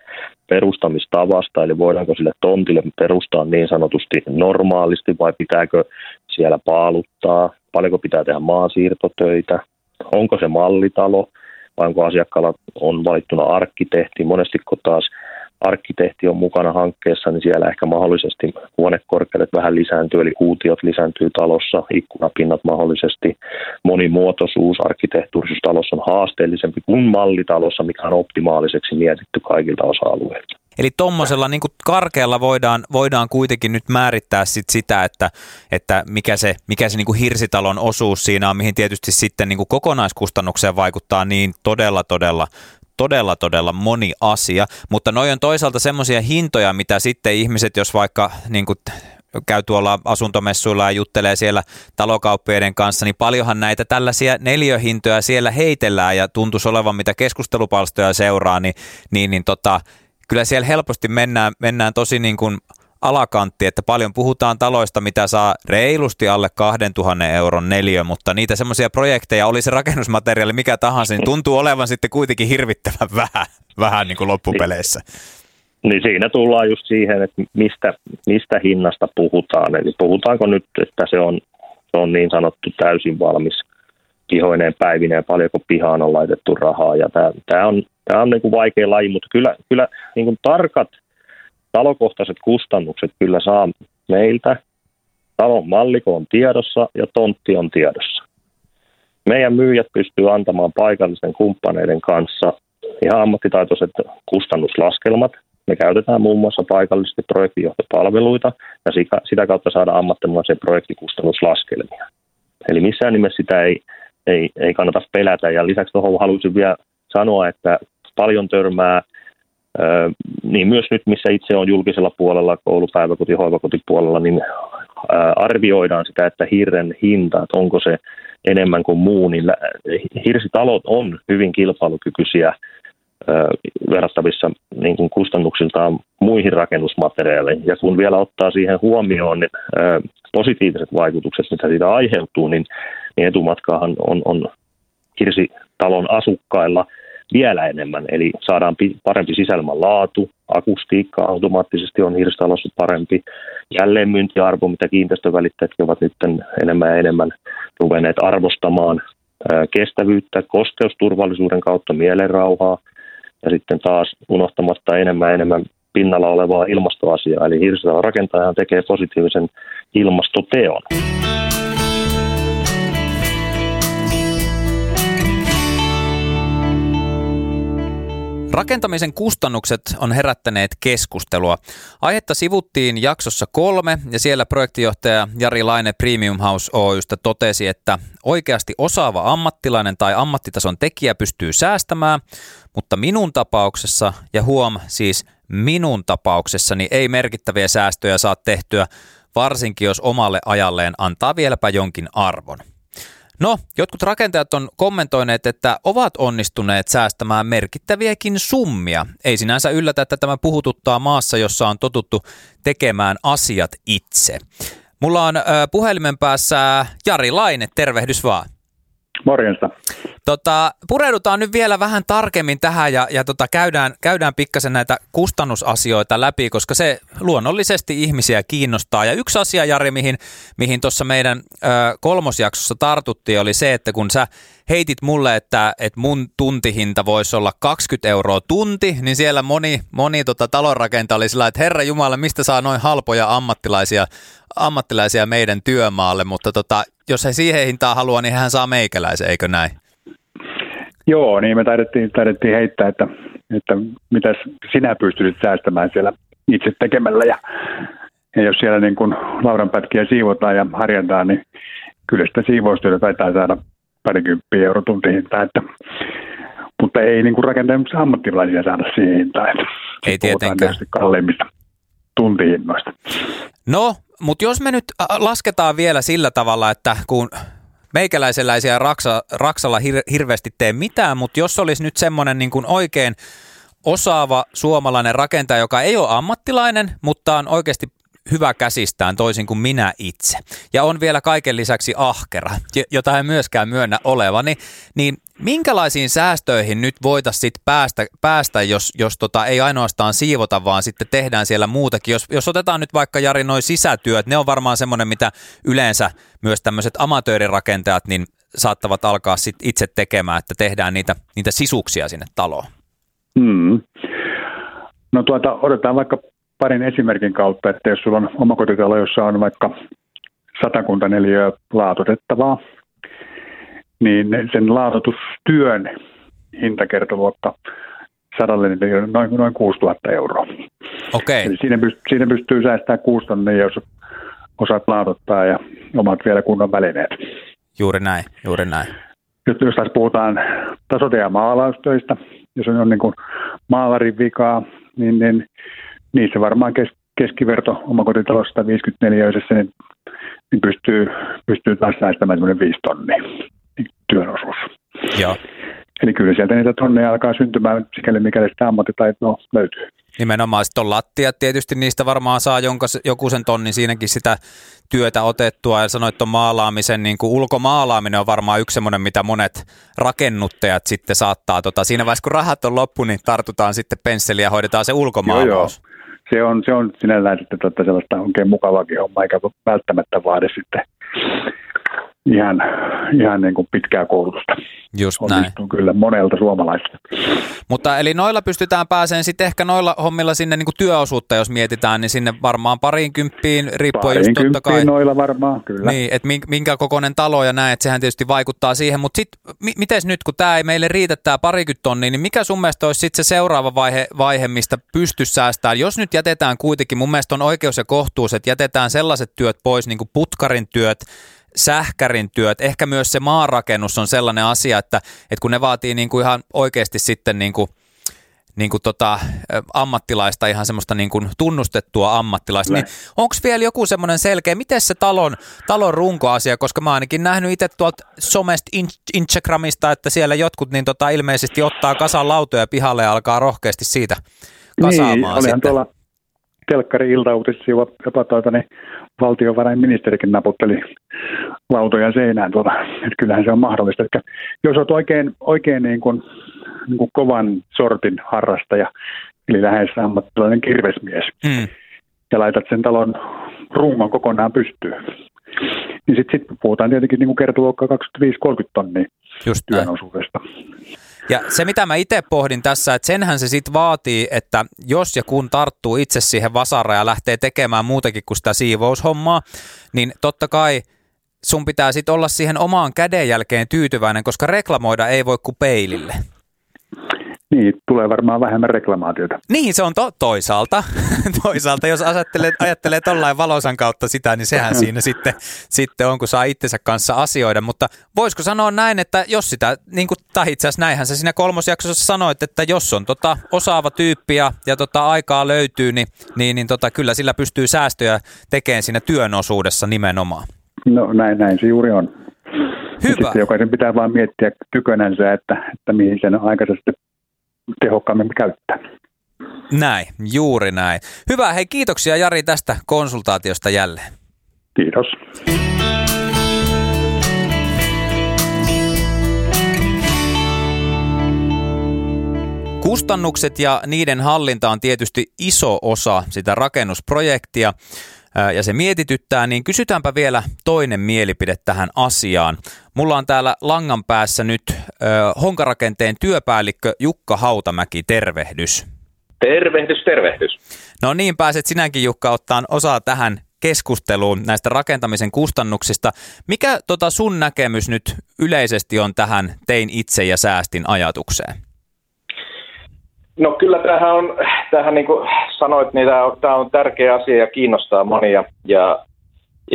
perustamistavasta, eli voidaanko sille tontille perustaa niin sanotusti normaalisti vai pitääkö siellä paaluttaa, paljonko pitää tehdä maasiirtotöitä, onko se mallitalo vai onko asiakkaalla on valittuna arkkitehti, monesti kun taas arkkitehti on mukana hankkeessa, niin siellä ehkä mahdollisesti huonekorkeudet vähän lisääntyy, eli kuutiot lisääntyy talossa, ikkunapinnat mahdollisesti, monimuotoisuus, arkkitehtuurisuus talossa on haasteellisempi kuin mallitalossa, mikä on optimaaliseksi mietitty kaikilta osa-alueilta. Eli tuommoisella niin karkealla voidaan, voidaan kuitenkin nyt määrittää sit sitä, että, että mikä se, mikä se niin hirsitalon osuus siinä on, mihin tietysti sitten niin kokonaiskustannukseen vaikuttaa niin todella, todella todella, todella moni asia, mutta noin on toisaalta semmoisia hintoja, mitä sitten ihmiset, jos vaikka niin kuin käy tuolla asuntomessuilla ja juttelee siellä talokauppiaiden kanssa, niin paljonhan näitä tällaisia neliöhintoja siellä heitellään. Ja tuntuisi olevan, mitä keskustelupalstoja seuraa, niin, niin, niin tota, kyllä siellä helposti mennään, mennään tosi niin kuin alakantti, että paljon puhutaan taloista, mitä saa reilusti alle 2000 euron neliö, mutta niitä semmoisia projekteja, oli se rakennusmateriaali mikä tahansa, niin tuntuu olevan sitten kuitenkin hirvittävän vähän, vähän niin kuin loppupeleissä. Niin siinä tullaan just siihen, että mistä, mistä hinnasta puhutaan. Eli puhutaanko nyt, että se on, se on niin sanottu täysin valmis kihoineen päivineen, paljonko pihaan on laitettu rahaa. Ja tämä, tämä on, tämä on niin kuin vaikea laji, mutta kyllä, kyllä niin kuin tarkat talokohtaiset kustannukset kyllä saa meiltä. Talon malliko on tiedossa ja tontti on tiedossa. Meidän myyjät pystyy antamaan paikallisten kumppaneiden kanssa ihan ammattitaitoiset kustannuslaskelmat. Me käytetään muun muassa paikallisesti projektijohtopalveluita ja sitä kautta saada ammattimaisen projektikustannuslaskelmia. Eli missään nimessä sitä ei, ei, ei kannata pelätä. Ja lisäksi tuohon haluaisin vielä sanoa, että paljon törmää niin myös nyt, missä itse on julkisella puolella, koulupäiväkoti, hoivakotipuolella, niin arvioidaan sitä, että hirren hinta, että onko se enemmän kuin muu, niin hirsitalot on hyvin kilpailukykyisiä verrattavissa niin kuin kustannuksiltaan muihin rakennusmateriaaleihin. Ja kun vielä ottaa siihen huomioon niin, positiiviset vaikutukset, mitä siitä aiheutuu, niin, niin etumatkaahan on, on hirsitalon asukkailla – vielä enemmän, eli saadaan parempi sisäilman laatu, akustiikka automaattisesti on hirstalossa parempi, jälleenmyyntiarvo, mitä kiinteistövälittäjätkin ovat nyt enemmän ja enemmän ruvenneet arvostamaan, kestävyyttä, kosteusturvallisuuden kautta mielenrauhaa, ja sitten taas unohtamatta enemmän ja enemmän pinnalla olevaa ilmastoasiaa, eli hirsitalon rakentajahan tekee positiivisen ilmastoteon. Rakentamisen kustannukset on herättäneet keskustelua. Aihetta sivuttiin jaksossa kolme ja siellä projektijohtaja Jari Laine Premium House Oystä totesi, että oikeasti osaava ammattilainen tai ammattitason tekijä pystyy säästämään, mutta minun tapauksessa, ja huom siis minun tapauksessani ei merkittäviä säästöjä saa tehtyä, varsinkin jos omalle ajalleen antaa vieläpä jonkin arvon. No, jotkut rakentajat on kommentoineet, että ovat onnistuneet säästämään merkittäviäkin summia. Ei sinänsä yllätä, että tämä puhututtaa maassa, jossa on totuttu tekemään asiat itse. Mulla on puhelimen päässä Jari Laine, tervehdys vaan. Morjesta. Tota, pureudutaan nyt vielä vähän tarkemmin tähän ja, ja tota, käydään, käydään pikkasen näitä kustannusasioita läpi, koska se luonnollisesti ihmisiä kiinnostaa. Ja yksi asia, Jari, mihin, mihin tuossa meidän ö, kolmosjaksossa tartuttiin, oli se, että kun sä heitit mulle, että, että mun tuntihinta voisi olla 20 euroa tunti, niin siellä moni, moni tota, talonrakentaja oli sillä, että herra Jumala, mistä saa noin halpoja ammattilaisia, ammattilaisia meidän työmaalle, mutta tota, jos he siihen hintaan haluaa, niin hän saa meikäläisen, eikö näin? Joo, niin me taidettiin, taidettiin heittää, että, että mitäs sinä pystyisit säästämään siellä itse tekemällä. Ja, ja jos siellä niin kuin laudanpätkiä siivotaan ja harjataan, niin kyllä sitä siivoustyötä taitaa saada parikymppiä euro tuntihintaa. Että, mutta ei niin kuin rakentamisen ammattilaisia saada siihen hintaan. Että ei tietenkään. kalleimmista tuntihinnoista. No, mutta jos me nyt lasketaan vielä sillä tavalla, että kun meikäläisellä ei Raksa, Raksalla hir, hirveästi tee mitään, mutta jos olisi nyt semmoinen niin kuin oikein osaava suomalainen rakentaja, joka ei ole ammattilainen, mutta on oikeasti hyvä käsistään toisin kuin minä itse. Ja on vielä kaiken lisäksi ahkera, jota en myöskään myönnä olevani. Niin minkälaisiin säästöihin nyt voitaisiin päästä, päästä, jos, jos tota, ei ainoastaan siivota, vaan sitten tehdään siellä muutakin. Jos, jos otetaan nyt vaikka Jari noin sisätyöt, ne on varmaan semmoinen, mitä yleensä myös tämmöiset amatöörirakentajat niin saattavat alkaa sit itse tekemään, että tehdään niitä, niitä sisuksia sinne taloon. Hmm. No tuota, otetaan vaikka parin esimerkin kautta, että jos sulla on omakotitalo, jossa on vaikka satakunta neliöä laatutettavaa, niin sen laatutustyön hintakertoluokka sadalle noin, noin 6000 euroa. Okei. Eli siinä, pystyy, siinä pystyy säästämään 6 tonnia, jos osaat laaduttaa ja omat vielä kunnon välineet. Juuri näin, juuri näin. Nyt jos taas puhutaan tasote- ja maalaustöistä, jos on niin kuin maalarin vikaa, niin, niin niissä varmaan kes, keskiverto omakotitalosta 54 niin, niin pystyy, pystyy taas säästämään 5 tonnia työnosuus. Joo. Eli kyllä sieltä niitä tonneja alkaa syntymään, sikäli mikäli sitä ammattitaitoa löytyy. Nimenomaan sitten on lattiat, tietysti niistä varmaan saa jonka, joku sen tonnin siinäkin sitä työtä otettua ja sanoit tuon maalaamisen, niin kuin ulkomaalaaminen on varmaan yksi semmoinen, mitä monet rakennuttajat sitten saattaa, tota, siinä vaiheessa kun rahat on loppu, niin tartutaan sitten pensseliä ja hoidetaan se ulkomaalaus. Joo, joo. Se on, se on sinällään sitten tota sellaista oikein mukavaakin hommaa, eikä välttämättä vaade sitten ihan, ihan niin kuin pitkää koulutusta. Just näin. kyllä monelta suomalaiselta. Mutta eli noilla pystytään pääsemään sitten ehkä noilla hommilla sinne niin kuin työosuutta, jos mietitään, niin sinne varmaan pariin kymppiin, riippuen just totta kai. noilla varmaan, kyllä. Niin, että minkä kokoinen talo ja näin, että sehän tietysti vaikuttaa siihen. Mutta sitten, m- miten nyt, kun tämä ei meille riitä tämä parikymmentä tonnia, niin mikä sun mielestä olisi sitten se seuraava vaihe, vaihe, mistä pysty säästämään? Jos nyt jätetään kuitenkin, mun mielestä on oikeus ja kohtuus, että jätetään sellaiset työt pois, niin kuin putkarin työt, sähkärin työt, ehkä myös se maanrakennus on sellainen asia, että, että kun ne vaatii niin kuin ihan oikeasti sitten niin kuin, niin kuin tota, ammattilaista, ihan semmoista niin kuin tunnustettua ammattilaista, niin onko vielä joku semmoinen selkeä, miten se talon, talon runkoasia, koska mä ainakin nähnyt itse tuolta somesta Instagramista, että siellä jotkut niin tota, ilmeisesti ottaa kasan lautoja pihalle ja alkaa rohkeasti siitä kasaamaan niin, sitten. tuolla telkkari iltauutissa jopa tuota, niin valtiovarainministerikin naputteli lautoja seinään. Tuota, että kyllähän se on mahdollista. Että jos olet oikein, oikein niin kuin, niin kuin kovan sortin harrastaja, eli lähes ammattilainen kirvesmies, mm. ja laitat sen talon rungon kokonaan pystyyn, niin sitten sit puhutaan tietenkin niin kertoluokkaa 25-30 tonnia Just työn osuudesta. Ja se, mitä mä itse pohdin tässä, että senhän se sitten vaatii, että jos ja kun tarttuu itse siihen vasaraan ja lähtee tekemään muutakin kuin sitä siivoushommaa, niin totta kai sun pitää sitten olla siihen omaan kädenjälkeen tyytyväinen, koska reklamoida ei voi kuin peilille. Niin, tulee varmaan vähemmän reklamaatiota. Niin, se on to- toisaalta. toisaalta, jos ajattelee, ajattelee tollain valosan kautta sitä, niin sehän siinä sitten, sitten on, kun saa itsensä kanssa asioida. Mutta voisiko sanoa näin, että jos sitä, niin kuin, tai itse asiassa näinhän sä siinä kolmosjaksossa sanoit, että jos on tota, osaava tyyppi ja, ja tota, aikaa löytyy, niin, niin, niin tota, kyllä sillä pystyy säästöjä tekemään siinä työn osuudessa nimenomaan. No näin, näin se juuri on. Hyvä. sitten jokaisen pitää vaan miettiä tykönänsä, että, että mihin sen aikansa sitten tehokkaammin käyttää. Näin, juuri näin. Hyvä, hei kiitoksia Jari tästä konsultaatiosta jälleen. Kiitos. Kustannukset ja niiden hallinta on tietysti iso osa sitä rakennusprojektia ja se mietityttää, niin kysytäänpä vielä toinen mielipide tähän asiaan. Mulla on täällä langan päässä nyt Honkarakenteen työpäällikkö Jukka Hautamäki, tervehdys. Tervehdys, tervehdys. No niin, pääset sinäkin Jukka ottaa osaa tähän keskusteluun näistä rakentamisen kustannuksista. Mikä tota sun näkemys nyt yleisesti on tähän tein itse ja säästin ajatukseen? No kyllä tämähän on, tämähän niin kuin sanoit, niin tämä on, tämä on tärkeä asia ja kiinnostaa monia. Ja,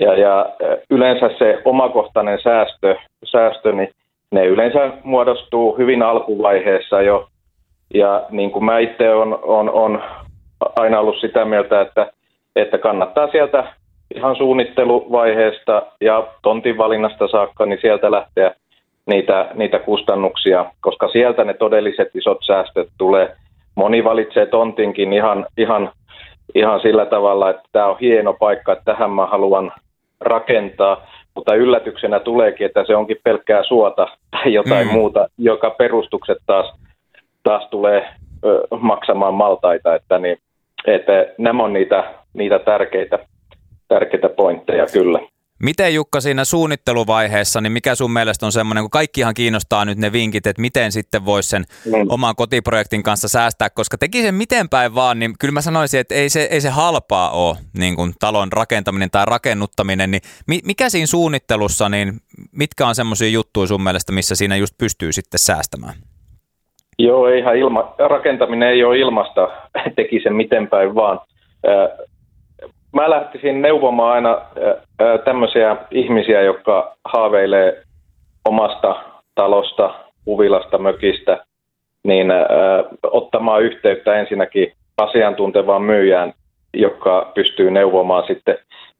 ja, ja yleensä se omakohtainen säästö, säästö, niin ne yleensä muodostuu hyvin alkuvaiheessa jo. Ja niin kuin mä itse on, on, on aina ollut sitä mieltä, että, että kannattaa sieltä ihan suunnitteluvaiheesta ja tontin valinnasta saakka, niin sieltä lähteä niitä, niitä kustannuksia, koska sieltä ne todelliset isot säästöt tulee – moni valitsee tontinkin ihan, ihan, ihan sillä tavalla, että tämä on hieno paikka, että tähän mä haluan rakentaa, mutta yllätyksenä tuleekin, että se onkin pelkkää suota tai jotain mm. muuta, joka perustukset taas, taas tulee ö, maksamaan maltaita, että, niin, että nämä on niitä, niitä tärkeitä, tärkeitä pointteja kyllä. Miten Jukka siinä suunnitteluvaiheessa, niin mikä sun mielestä on semmoinen, kun kaikkihan kiinnostaa nyt ne vinkit, että miten sitten voisi sen mm. oman kotiprojektin kanssa säästää, koska teki sen miten päin vaan, niin kyllä mä sanoisin, että ei se, ei se halpaa ole niin kuin talon rakentaminen tai rakennuttaminen, niin mikä siinä suunnittelussa, niin mitkä on semmoisia juttuja sun mielestä, missä siinä just pystyy sitten säästämään? Joo, ihan ilma, rakentaminen ei ole ilmasta, teki sen miten päin vaan mä lähtisin neuvomaan aina tämmöisiä ihmisiä, jotka haaveilee omasta talosta, uvilasta, mökistä, niin ottamaan yhteyttä ensinnäkin asiantuntevaan myyjään, joka pystyy neuvomaan sitten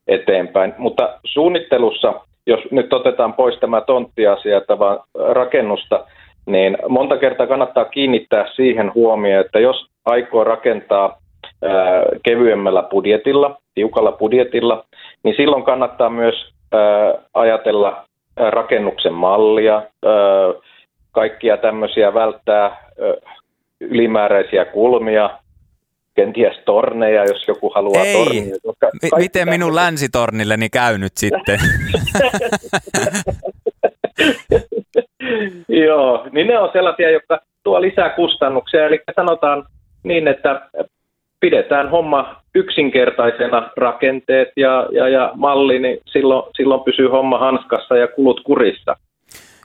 eteenpäin. Mutta suunnittelussa, jos nyt otetaan pois tämä tonttiasia, vaan rakennusta, niin monta kertaa kannattaa kiinnittää siihen huomioon, että jos aikoo rakentaa kevyemmällä budjetilla, tiukalla budjetilla, niin silloin kannattaa myös ajatella rakennuksen mallia, kaikkia tämmöisiä välttää ylimääräisiä kulmia, kenties torneja, jos joku haluaa Ei. tornia. Koska M- miten minun länsitornilleni käy nyt sitten? Joo, niin ne on sellaisia, jotka tuo lisää kustannuksia. Eli sanotaan niin, että pidetään homma yksinkertaisena rakenteet ja, ja, ja malli, niin silloin, silloin pysyy homma hanskassa ja kulut kurissa.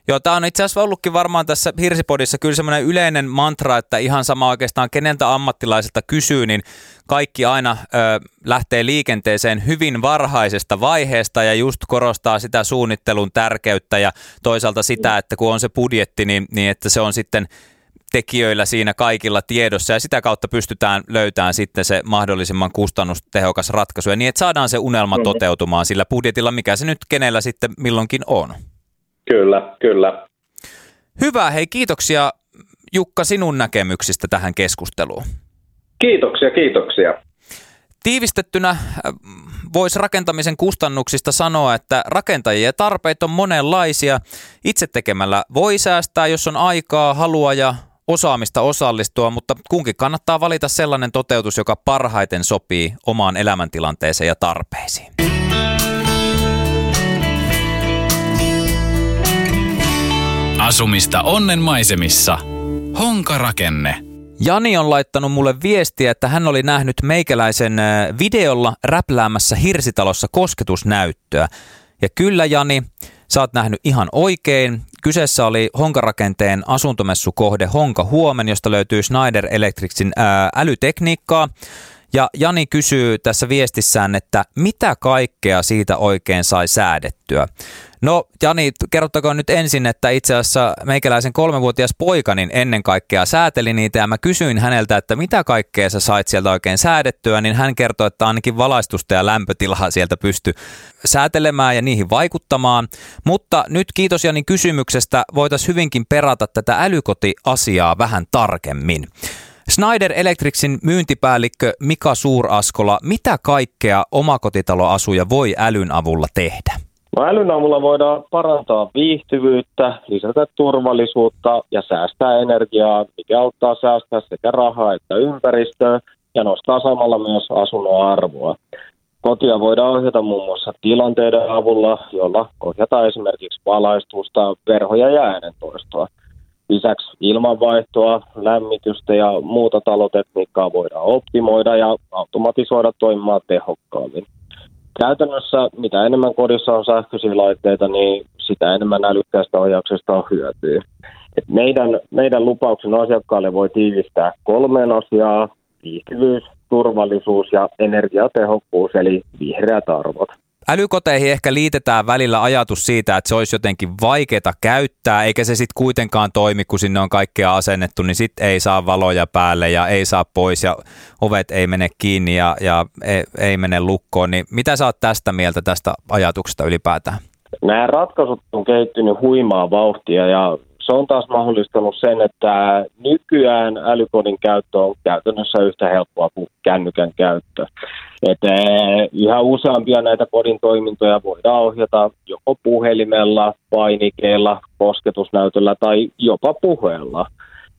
Joo, tämä on itse asiassa ollutkin varmaan tässä Hirsipodissa kyllä semmoinen yleinen mantra, että ihan sama oikeastaan keneltä ammattilaiselta kysyy, niin kaikki aina ö, lähtee liikenteeseen hyvin varhaisesta vaiheesta ja just korostaa sitä suunnittelun tärkeyttä ja toisaalta sitä, että kun on se budjetti, niin, niin että se on sitten tekijöillä siinä kaikilla tiedossa ja sitä kautta pystytään löytämään sitten se mahdollisimman kustannustehokas ratkaisu ja niin, että saadaan se unelma mm-hmm. toteutumaan sillä budjetilla, mikä se nyt kenellä sitten milloinkin on. Kyllä, kyllä. Hyvä, hei kiitoksia Jukka sinun näkemyksistä tähän keskusteluun. Kiitoksia, kiitoksia. Tiivistettynä äh, voisi rakentamisen kustannuksista sanoa, että rakentajien tarpeet on monenlaisia. Itse tekemällä voi säästää, jos on aikaa, halua ja osaamista osallistua, mutta kunkin kannattaa valita sellainen toteutus, joka parhaiten sopii omaan elämäntilanteeseen ja tarpeisiin. Asumista onnen maisemissa. Honkarakenne. Jani on laittanut mulle viestiä, että hän oli nähnyt meikäläisen videolla räpläämässä Hirsitalossa kosketusnäyttöä. Ja kyllä Jani, sä oot nähnyt ihan oikein. Kyseessä oli Honkarakenteen asuntomessukohde Honka Huomen, josta löytyy Schneider Electricsin ää, älytekniikkaa. Ja Jani kysyy tässä viestissään, että mitä kaikkea siitä oikein sai säädettyä. No Jani, kerrottakoon nyt ensin, että itse asiassa meikäläisen kolmevuotias poika niin ennen kaikkea sääteli niitä ja mä kysyin häneltä, että mitä kaikkea sä sait sieltä oikein säädettyä, niin hän kertoi, että ainakin valaistusta ja lämpötilaa sieltä pysty säätelemään ja niihin vaikuttamaan. Mutta nyt kiitos Jani kysymyksestä, voitaisiin hyvinkin perata tätä älykotiasiaa vähän tarkemmin. Snyder Electricsin myyntipäällikkö Mika Suuraskola, mitä kaikkea omakotitaloasuja voi älyn avulla tehdä? No älyn avulla voidaan parantaa viihtyvyyttä, lisätä turvallisuutta ja säästää energiaa, mikä auttaa säästää sekä rahaa että ympäristöä ja nostaa samalla myös asunnon arvoa. Kotia voidaan ohjata muun muassa tilanteiden avulla, jolla ohjataan esimerkiksi valaistusta, verhoja ja äänentoistoa. Lisäksi ilmanvaihtoa, lämmitystä ja muuta talotekniikkaa voidaan optimoida ja automatisoida toimimaan tehokkaammin. Käytännössä mitä enemmän kodissa on sähköisiä laitteita, niin sitä enemmän älykkäästä ohjauksesta on hyötyä. Et meidän, meidän lupauksen asiakkaalle voi tiivistää kolmeen asiaa, viihtyvyys, turvallisuus ja energiatehokkuus, eli vihreät arvot. Älykoteihin ehkä liitetään välillä ajatus siitä, että se olisi jotenkin vaikeaa käyttää, eikä se sitten kuitenkaan toimi, kun sinne on kaikkea asennettu, niin sitten ei saa valoja päälle ja ei saa pois ja ovet ei mene kiinni ja, ja ei, ei mene lukkoon. Niin mitä sä oot tästä mieltä tästä ajatuksesta ylipäätään? Nämä ratkaisut on kehittynyt huimaa vauhtia ja se on taas mahdollistanut sen, että nykyään älykodin käyttö on käytännössä yhtä helppoa kuin kännykän käyttö. Että yhä useampia näitä kodin toimintoja voidaan ohjata joko puhelimella, painikeilla, kosketusnäytöllä tai jopa puheella.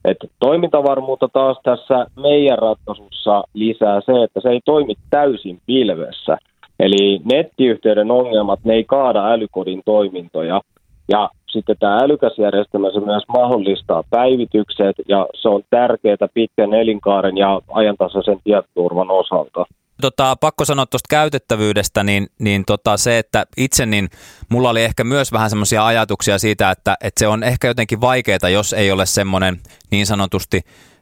Et toimintavarmuutta taas tässä meidän ratkaisussa lisää se, että se ei toimi täysin pilvessä. Eli nettiyhteyden ongelmat, ne ei kaada älykodin toimintoja. Ja sitten tämä älykäsjärjestelmä se myös mahdollistaa päivitykset ja se on tärkeää pitkän elinkaaren ja ajantasaisen tietoturvan osalta. Tota, pakko sanoa tuosta käytettävyydestä, niin, niin tota, se, että itse niin mulla oli ehkä myös vähän semmoisia ajatuksia siitä, että, että se on ehkä jotenkin vaikeaa, jos ei ole semmoinen niin sanotusti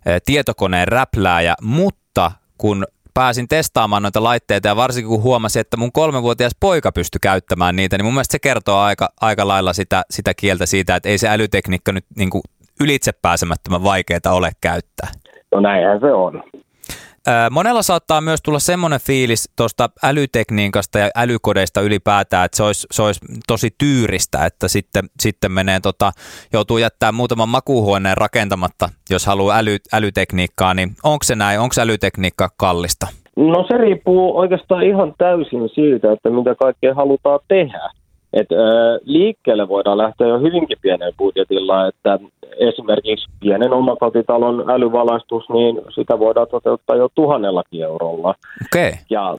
eh, tietokoneen räplääjä, mutta kun pääsin testaamaan noita laitteita ja varsinkin kun huomasin, että mun kolmevuotias poika pystyi käyttämään niitä, niin mun mielestä se kertoo aika, aika lailla sitä, sitä kieltä siitä, että ei se älytekniikka nyt niin kuin ylitse pääsemättömän vaikeaa ole käyttää. No näinhän se on. Monella saattaa myös tulla semmoinen fiilis tuosta älytekniikasta ja älykodeista ylipäätään, että se olisi, se olisi tosi tyyristä, että sitten, sitten menee tota, joutuu jättämään muutaman makuuhuoneen rakentamatta, jos haluaa äly, älytekniikkaa, niin onko se näin, onko älytekniikka kallista? No se riippuu oikeastaan ihan täysin siitä, että mitä kaikkea halutaan tehdä. Et, ö, liikkeelle voidaan lähteä jo hyvinkin pienen budjetilla, että esimerkiksi pienen omakotitalon älyvalaistus, niin sitä voidaan toteuttaa jo tuhannellakin eurolla. Okay. Ja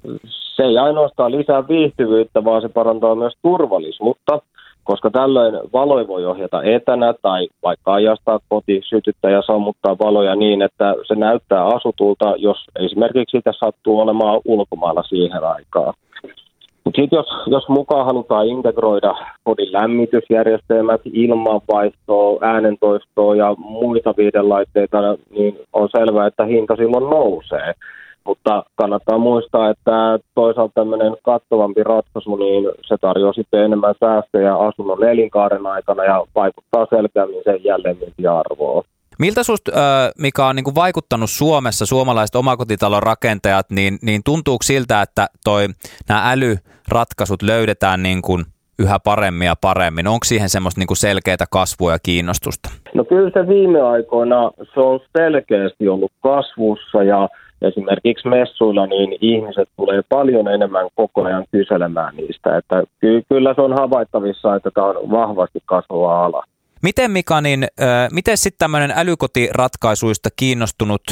se ei ainoastaan lisää viihtyvyyttä, vaan se parantaa myös turvallisuutta, koska tällöin valoja voi ohjata etänä tai vaikka ajastaa koti, sytyttää ja sammuttaa valoja niin, että se näyttää asutulta, jos esimerkiksi sitä sattuu olemaan ulkomailla siihen aikaan. Mutta sitten jos, jos mukaan halutaan integroida kodin lämmitysjärjestelmät, ilmanvaihtoa, äänentoistoa ja muita viidelaitteita, niin on selvää, että hinta silloin nousee. Mutta kannattaa muistaa, että toisaalta tämmöinen kattavampi ratkaisu, niin se tarjoaa sitten enemmän säästöjä asunnon elinkaaren aikana ja vaikuttaa selkeämmin sen jälleenmyyntiarvoon. Miltä susta, mikä on niin kuin vaikuttanut Suomessa, suomalaiset omakotitalon rakentajat, niin, niin tuntuuko siltä, että toi, nämä älyratkaisut löydetään niin kuin yhä paremmin ja paremmin? Onko siihen semmoista niin selkeää kasvua ja kiinnostusta? No kyllä se viime aikoina se on selkeästi ollut kasvussa ja esimerkiksi messuilla niin ihmiset tulee paljon enemmän koko ajan kyselemään niistä. Että kyllä se on havaittavissa, että tämä on vahvasti kasvava ala. Miten Mika, niin, äh, miten sitten tämmöinen älykotiratkaisuista kiinnostunut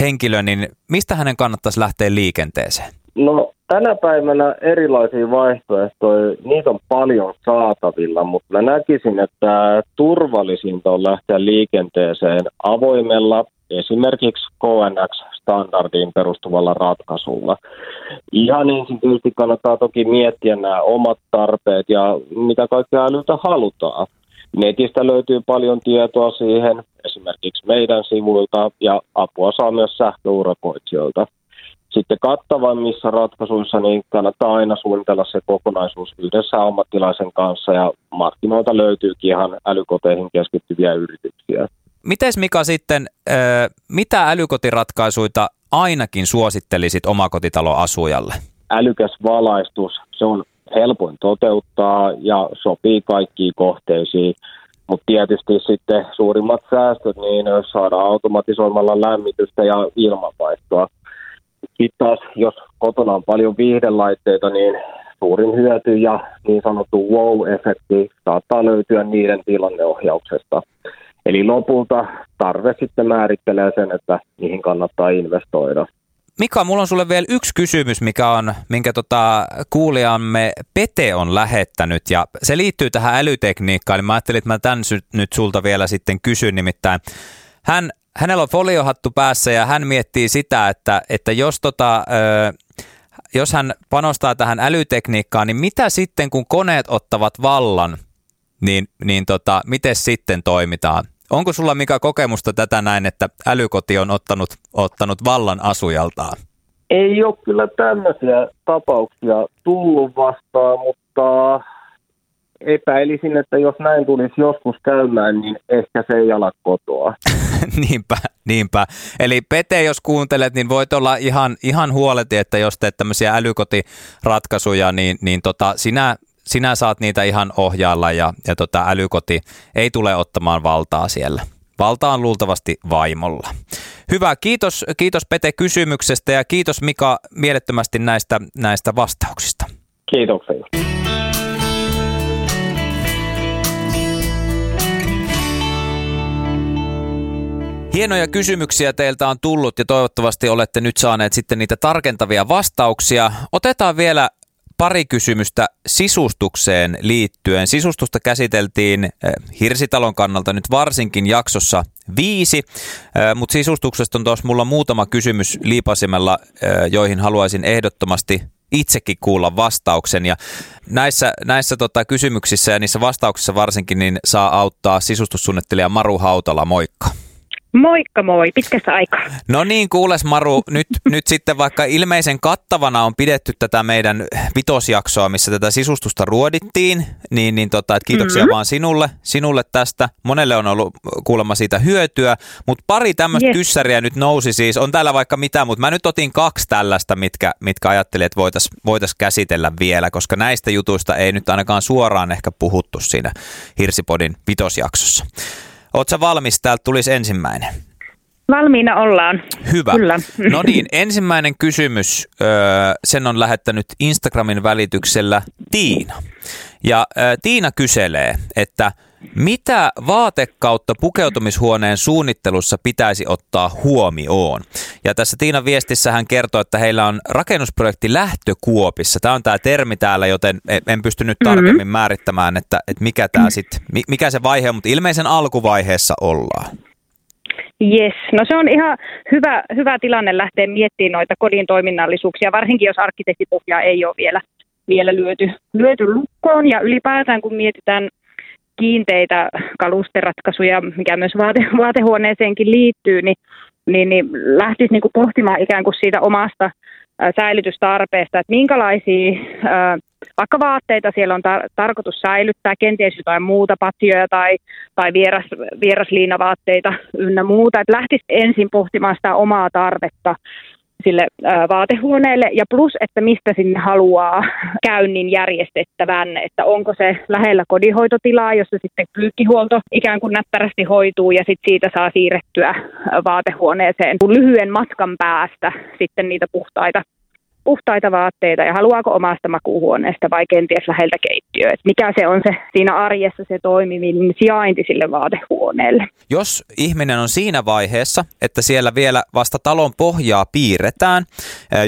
henkilö, niin mistä hänen kannattaisi lähteä liikenteeseen? No tänä päivänä erilaisia vaihtoehtoja, niitä on paljon saatavilla, mutta mä näkisin, että turvallisinta on lähteä liikenteeseen avoimella, esimerkiksi KNX-standardiin perustuvalla ratkaisulla. Ihan ensin tietysti kannattaa toki miettiä nämä omat tarpeet ja mitä kaikkea älyltä halutaan. Netistä löytyy paljon tietoa siihen, esimerkiksi meidän sivuilta, ja apua saa myös sähköurakoitsijoilta. Sitten kattavammissa ratkaisuissa niin kannattaa aina suunnitella se kokonaisuus yhdessä ammattilaisen kanssa, ja markkinoilta löytyykin ihan älykoteihin keskittyviä yrityksiä. Mites Mika sitten, mitä älykotiratkaisuja ainakin suosittelisit omakotitaloasujalle? Älykäs valaistus, se on helpoin toteuttaa ja sopii kaikkiin kohteisiin. Mutta tietysti sitten suurimmat säästöt niin saadaan automatisoimalla lämmitystä ja ilmanvaihtoa. Sitten taas, jos kotona on paljon viihdelaitteita, niin suurin hyöty ja niin sanottu wow-efekti saattaa löytyä niiden tilanneohjauksesta. Eli lopulta tarve sitten määrittelee sen, että mihin kannattaa investoida. Mika, mulla on sulle vielä yksi kysymys, mikä on, minkä tota, kuulijamme Pete on lähettänyt, ja se liittyy tähän älytekniikkaan, niin mä ajattelin, että mä tämän nyt sulta vielä sitten kysyn, nimittäin hän, hänellä on foliohattu päässä ja hän miettii sitä, että, että jos, tota, ö, jos hän panostaa tähän älytekniikkaan, niin mitä sitten kun koneet ottavat vallan, niin, niin tota, miten sitten toimitaan? Onko sulla mikä kokemusta tätä näin, että älykoti on ottanut, ottanut vallan asujaltaan? Ei ole kyllä tämmöisiä tapauksia tullut vastaan, mutta epäilisin, että jos näin tulisi joskus käymään, niin ehkä se ei ala kotoa. niinpä, niinpä. Eli Pete, jos kuuntelet, niin voit olla ihan, ihan huoleti, että jos teet tämmöisiä älykotiratkaisuja, niin, niin tota, sinä sinä saat niitä ihan ohjailla ja, ja tota, älykoti ei tule ottamaan valtaa siellä. Valta on luultavasti vaimolla. Hyvä, kiitos, kiitos Pete kysymyksestä ja kiitos Mika mielettömästi näistä, näistä vastauksista. Kiitoksia. Hienoja kysymyksiä teiltä on tullut ja toivottavasti olette nyt saaneet sitten niitä tarkentavia vastauksia. Otetaan vielä pari kysymystä sisustukseen liittyen. Sisustusta käsiteltiin eh, Hirsitalon kannalta nyt varsinkin jaksossa viisi, eh, mutta sisustuksesta on tuossa mulla muutama kysymys liipasimella, eh, joihin haluaisin ehdottomasti itsekin kuulla vastauksen. Ja näissä, näissä tota, kysymyksissä ja niissä vastauksissa varsinkin niin saa auttaa sisustussuunnittelija Maru Hautala. Moikka! Moikka moi, pitkästä aikaa. No niin, kuules Maru, nyt, nyt sitten vaikka ilmeisen kattavana on pidetty tätä meidän vitosjaksoa, missä tätä sisustusta ruodittiin, niin, niin tota, että kiitoksia mm-hmm. vaan sinulle, sinulle tästä. Monelle on ollut kuulemma siitä hyötyä, mutta pari tämmöistä yes. kyssäriä nyt nousi siis. On täällä vaikka mitä, mutta mä nyt otin kaksi tällaista, mitkä, mitkä ajattelin, että voitaisiin voitais käsitellä vielä, koska näistä jutuista ei nyt ainakaan suoraan ehkä puhuttu siinä Hirsipodin vitosjaksossa. Oletko valmis? Täältä tulisi ensimmäinen. Valmiina ollaan. Hyvä. Kyllä. No niin, ensimmäinen kysymys. Sen on lähettänyt Instagramin välityksellä Tiina. Ja Tiina kyselee, että mitä vaatekautta pukeutumishuoneen suunnittelussa pitäisi ottaa huomioon? Ja tässä Tiinan viestissä hän kertoo, että heillä on rakennusprojekti lähtökuopissa. Tämä on tämä termi täällä, joten en pysty nyt mm-hmm. tarkemmin mm-hmm. määrittämään, että, että mikä, tämä sit, mikä se vaihe on, mutta ilmeisen alkuvaiheessa ollaan. Yes, no se on ihan hyvä, hyvä tilanne lähteä miettimään noita kodin toiminnallisuuksia, varsinkin jos arkkitehtipohjaa ei ole vielä, vielä lyöty, lyöty lukkoon. Ja ylipäätään kun mietitään kiinteitä kalusteratkaisuja, mikä myös vaate, vaatehuoneeseenkin liittyy, niin, niin, niin lähtisi niin kuin pohtimaan ikään kuin siitä omasta säilytystarpeesta, että minkälaisia vaikka vaatteita siellä on tar- tarkoitus säilyttää, kenties jotain muuta, patjoja tai, tai vieras, vierasliinavaatteita ynnä muuta, että lähtisi ensin pohtimaan sitä omaa tarvetta sille vaatehuoneelle. Ja plus, että mistä sinne haluaa käynnin järjestettävän, että onko se lähellä kodinhoitotilaa, jossa sitten pyykkihuolto ikään kuin näppärästi hoituu ja sitten siitä saa siirrettyä vaatehuoneeseen. Lyhyen matkan päästä sitten niitä puhtaita puhtaita vaatteita ja haluaako omasta makuuhuoneesta vai kenties läheltä keittiöä. Mikä se on se siinä arjessa se toimivin sijainti sille vaatehuoneelle. Jos ihminen on siinä vaiheessa, että siellä vielä vasta talon pohjaa piirretään,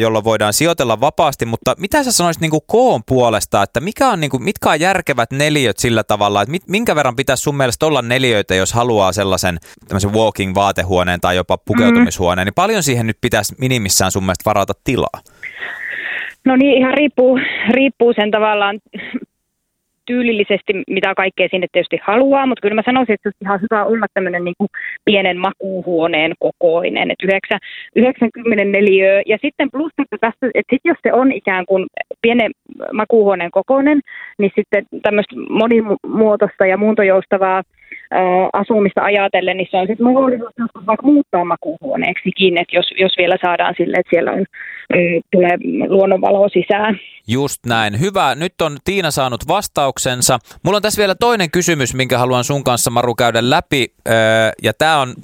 jolloin voidaan sijoitella vapaasti, mutta mitä sä sanoisit niin kuin koon puolesta, että mikä on, niin kuin, mitkä on järkevät neliöt sillä tavalla, että minkä verran pitäisi sun mielestä olla neliöitä, jos haluaa sellaisen walking vaatehuoneen tai jopa pukeutumishuoneen, mm. niin paljon siihen nyt pitäisi minimissään sun mielestä varata tilaa? No niin, ihan riippuu, riippuu sen tavallaan tyylillisesti, mitä kaikkea sinne tietysti haluaa, mutta kyllä mä sanoisin, että ihan hyvä olla tämmöinen niin kuin pienen makuuhuoneen kokoinen, että 94 ja sitten plus, että, tässä, että sit jos se on ikään kuin pienen makuuhuoneen kokoinen, niin sitten tämmöistä monimuotoista ja muuntojoustavaa asumista ajatellen, niin se on sitten mahdollisuus vaikka muuttaa makuuhuoneeksikin, että jos, jos vielä saadaan sille, että siellä on, tulee luonnonvalo sisään. Just näin. Hyvä. Nyt on Tiina saanut vastauksensa. Mulla on tässä vielä toinen kysymys, minkä haluan sun kanssa Maru käydä läpi. Ja tämä on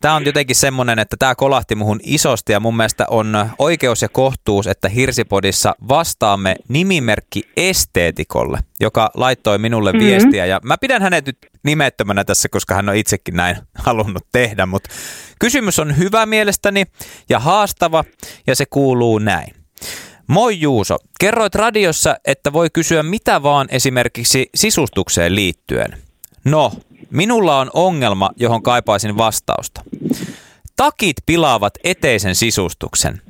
tämä on jotenkin semmoinen, että tämä kolahti muhun isosti ja mun mielestä on oikeus ja kohtuus, että Hirsipodissa vastaamme nimimerkki esteetikolle, joka laittoi minulle mm-hmm. viestiä ja mä pidän hänet nyt nimettömänä tässä, koska hän on itsekin näin halunnut tehdä, mutta kysymys on hyvä mielestäni ja haastava ja se kuuluu näin. Moi Juuso, kerroit radiossa, että voi kysyä mitä vaan esimerkiksi sisustukseen liittyen. No, Minulla on ongelma, johon kaipaisin vastausta. Takit pilaavat eteisen sisustuksen.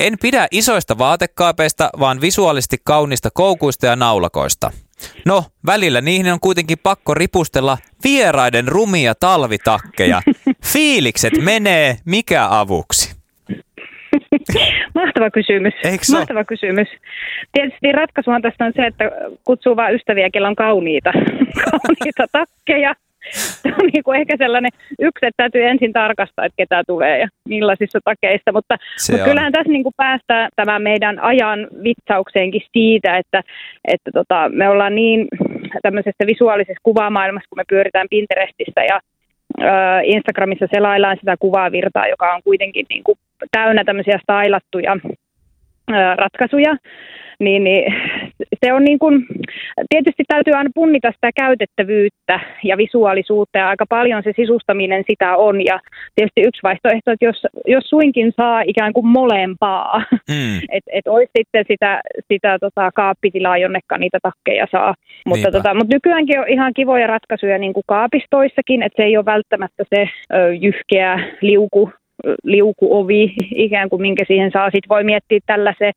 En pidä isoista vaatekaapeista, vaan visuaalisesti kaunista koukuista ja naulakoista. No, välillä niihin on kuitenkin pakko ripustella vieraiden rumia talvitakkeja. Fiilikset menee, mikä avuksi? Mahtava kysymys. Eikö Mahtava kysymys. Tietysti ratkaisuhan tästä on se, että kutsuu vain ystäviä, kello on kauniita, kauniita takkeja se on niin kuin ehkä sellainen yksi, että täytyy ensin tarkastaa, että ketä tulee ja millaisissa takeissa. Mutta, mutta kyllähän tässä niin kuin päästään tämän meidän ajan vitsaukseenkin siitä, että, että tota, me ollaan niin tämmöisessä visuaalisessa kuvamaailmassa, kun me pyöritään Pinterestissä ja Instagramissa selaillaan sitä kuvavirtaa, joka on kuitenkin niin kuin täynnä tämmöisiä stylattuja ratkaisuja, niin, niin se on niin kuin, tietysti täytyy aina punnita sitä käytettävyyttä ja visuaalisuutta ja aika paljon se sisustaminen sitä on ja tietysti yksi vaihtoehto, että jos, jos suinkin saa ikään kuin molempaa, mm. että et olisi sitten sitä, sitä tota, kaappitilaa, jonnekaan niitä takkeja saa, mutta, tota, mutta nykyäänkin on ihan kivoja ratkaisuja niin kuin kaapistoissakin, että se ei ole välttämättä se ö, jyhkeä liuku liukuovi, ikään kuin minkä siihen saa. Sitten voi miettiä tällaisen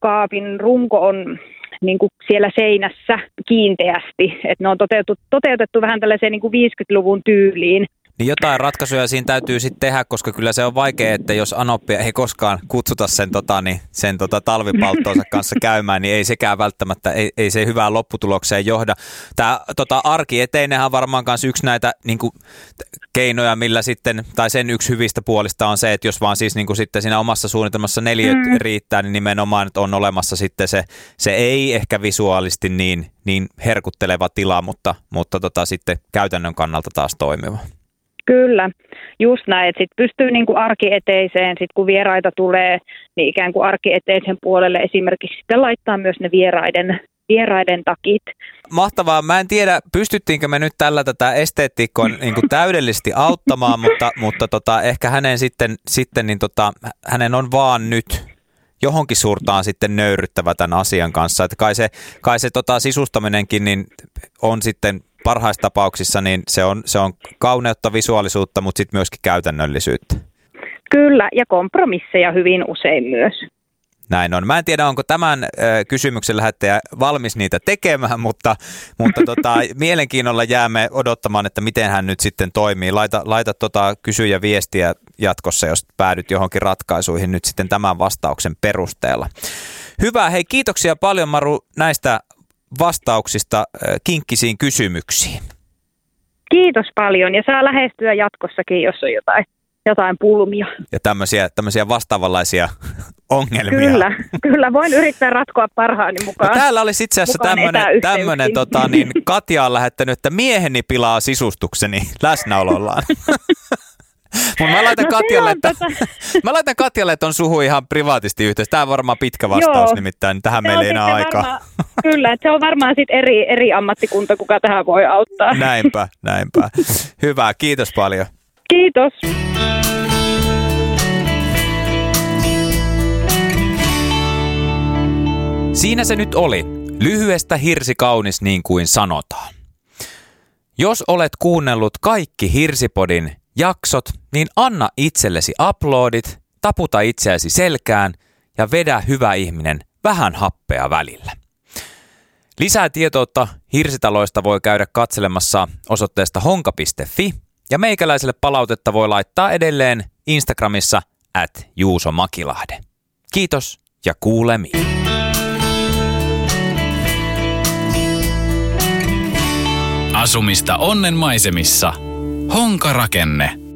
kaapin runko on niin kuin siellä seinässä kiinteästi. Että ne on toteutettu, toteutettu vähän tällaiseen niin kuin 50-luvun tyyliin. Niin jotain ratkaisuja siinä täytyy sitten tehdä, koska kyllä se on vaikea, että jos Anoppia ei koskaan kutsuta sen, tota, niin, sen tota, talvipalttoonsa kanssa käymään, niin ei sekään välttämättä, ei, ei se hyvään lopputulokseen johda. Tämä tota, arkieteinenhän on varmaan myös yksi näitä niin kuin, keinoja, millä sitten, tai sen yksi hyvistä puolista on se, että jos vaan siis niin kuin sitten siinä omassa suunnitelmassa neljä mm. riittää, niin nimenomaan että on olemassa sitten se, se ei ehkä visuaalisesti niin, niin herkutteleva tila, mutta, mutta tota, sitten käytännön kannalta taas toimiva. Kyllä, just näin. Sitten pystyy niin kuin arkieteiseen, sit kun vieraita tulee, niin ikään kuin arkieteisen puolelle esimerkiksi sitten laittaa myös ne vieraiden vieraiden takit. Mahtavaa. Mä en tiedä, pystyttiinkö me nyt tällä tätä esteettikkoa niin kuin täydellisesti auttamaan, mutta, mutta tota, ehkä hänen sitten, sitten niin tota, hänen on vaan nyt johonkin suurtaan sitten nöyryttävä tämän asian kanssa. Että kai se, kai se tota, sisustaminenkin niin on sitten parhaissa tapauksissa niin se on, se on kauneutta, visuaalisuutta, mutta sitten myöskin käytännöllisyyttä. Kyllä, ja kompromisseja hyvin usein myös. Näin on. Mä en tiedä, onko tämän kysymyksen lähettäjä valmis niitä tekemään, mutta, mutta tota, mielenkiinnolla jäämme odottamaan, että miten hän nyt sitten toimii. Laita, laita tota kysyjä viestiä jatkossa, jos päädyt johonkin ratkaisuihin nyt sitten tämän vastauksen perusteella. Hyvä, hei kiitoksia paljon Maru näistä vastauksista kinkkisiin kysymyksiin. Kiitos paljon ja saa lähestyä jatkossakin, jos on jotain, jotain pulmia. Ja tämmöisiä, tämmöisiä vastaavanlaisia ongelmia. Kyllä, kyllä. Voin yrittää ratkoa parhaani mukaan. No täällä olisi itse asiassa tämmöinen, tämmöinen tota, niin Katja on lähettänyt, että mieheni pilaa sisustukseni läsnäolollaan. Mutta mä laitan, no, Katjalle, että, mä laitan Katjalle on suhu ihan privaatisti yhteys. Tämä on varmaan pitkä vastaus Joo. nimittäin, tähän se meillä ei enää aikaa. Varma, kyllä, että se on varmaan sit eri, eri ammattikunta, kuka tähän voi auttaa. Näinpä, näinpä. Hyvä, kiitos paljon. Kiitos. Siinä se nyt oli. Lyhyestä hirsi kaunis niin kuin sanotaan. Jos olet kuunnellut kaikki Hirsipodin jaksot, niin anna itsellesi uploadit, taputa itseäsi selkään ja vedä hyvä ihminen vähän happea välillä. Lisää tietoutta hirsitaloista voi käydä katselemassa osoitteesta honka.fi ja meikäläiselle palautetta voi laittaa edelleen Instagramissa at Juuso Makilahde. Kiitos ja kuulemiin. Asumista onnen maisemissa – Honkarakenne.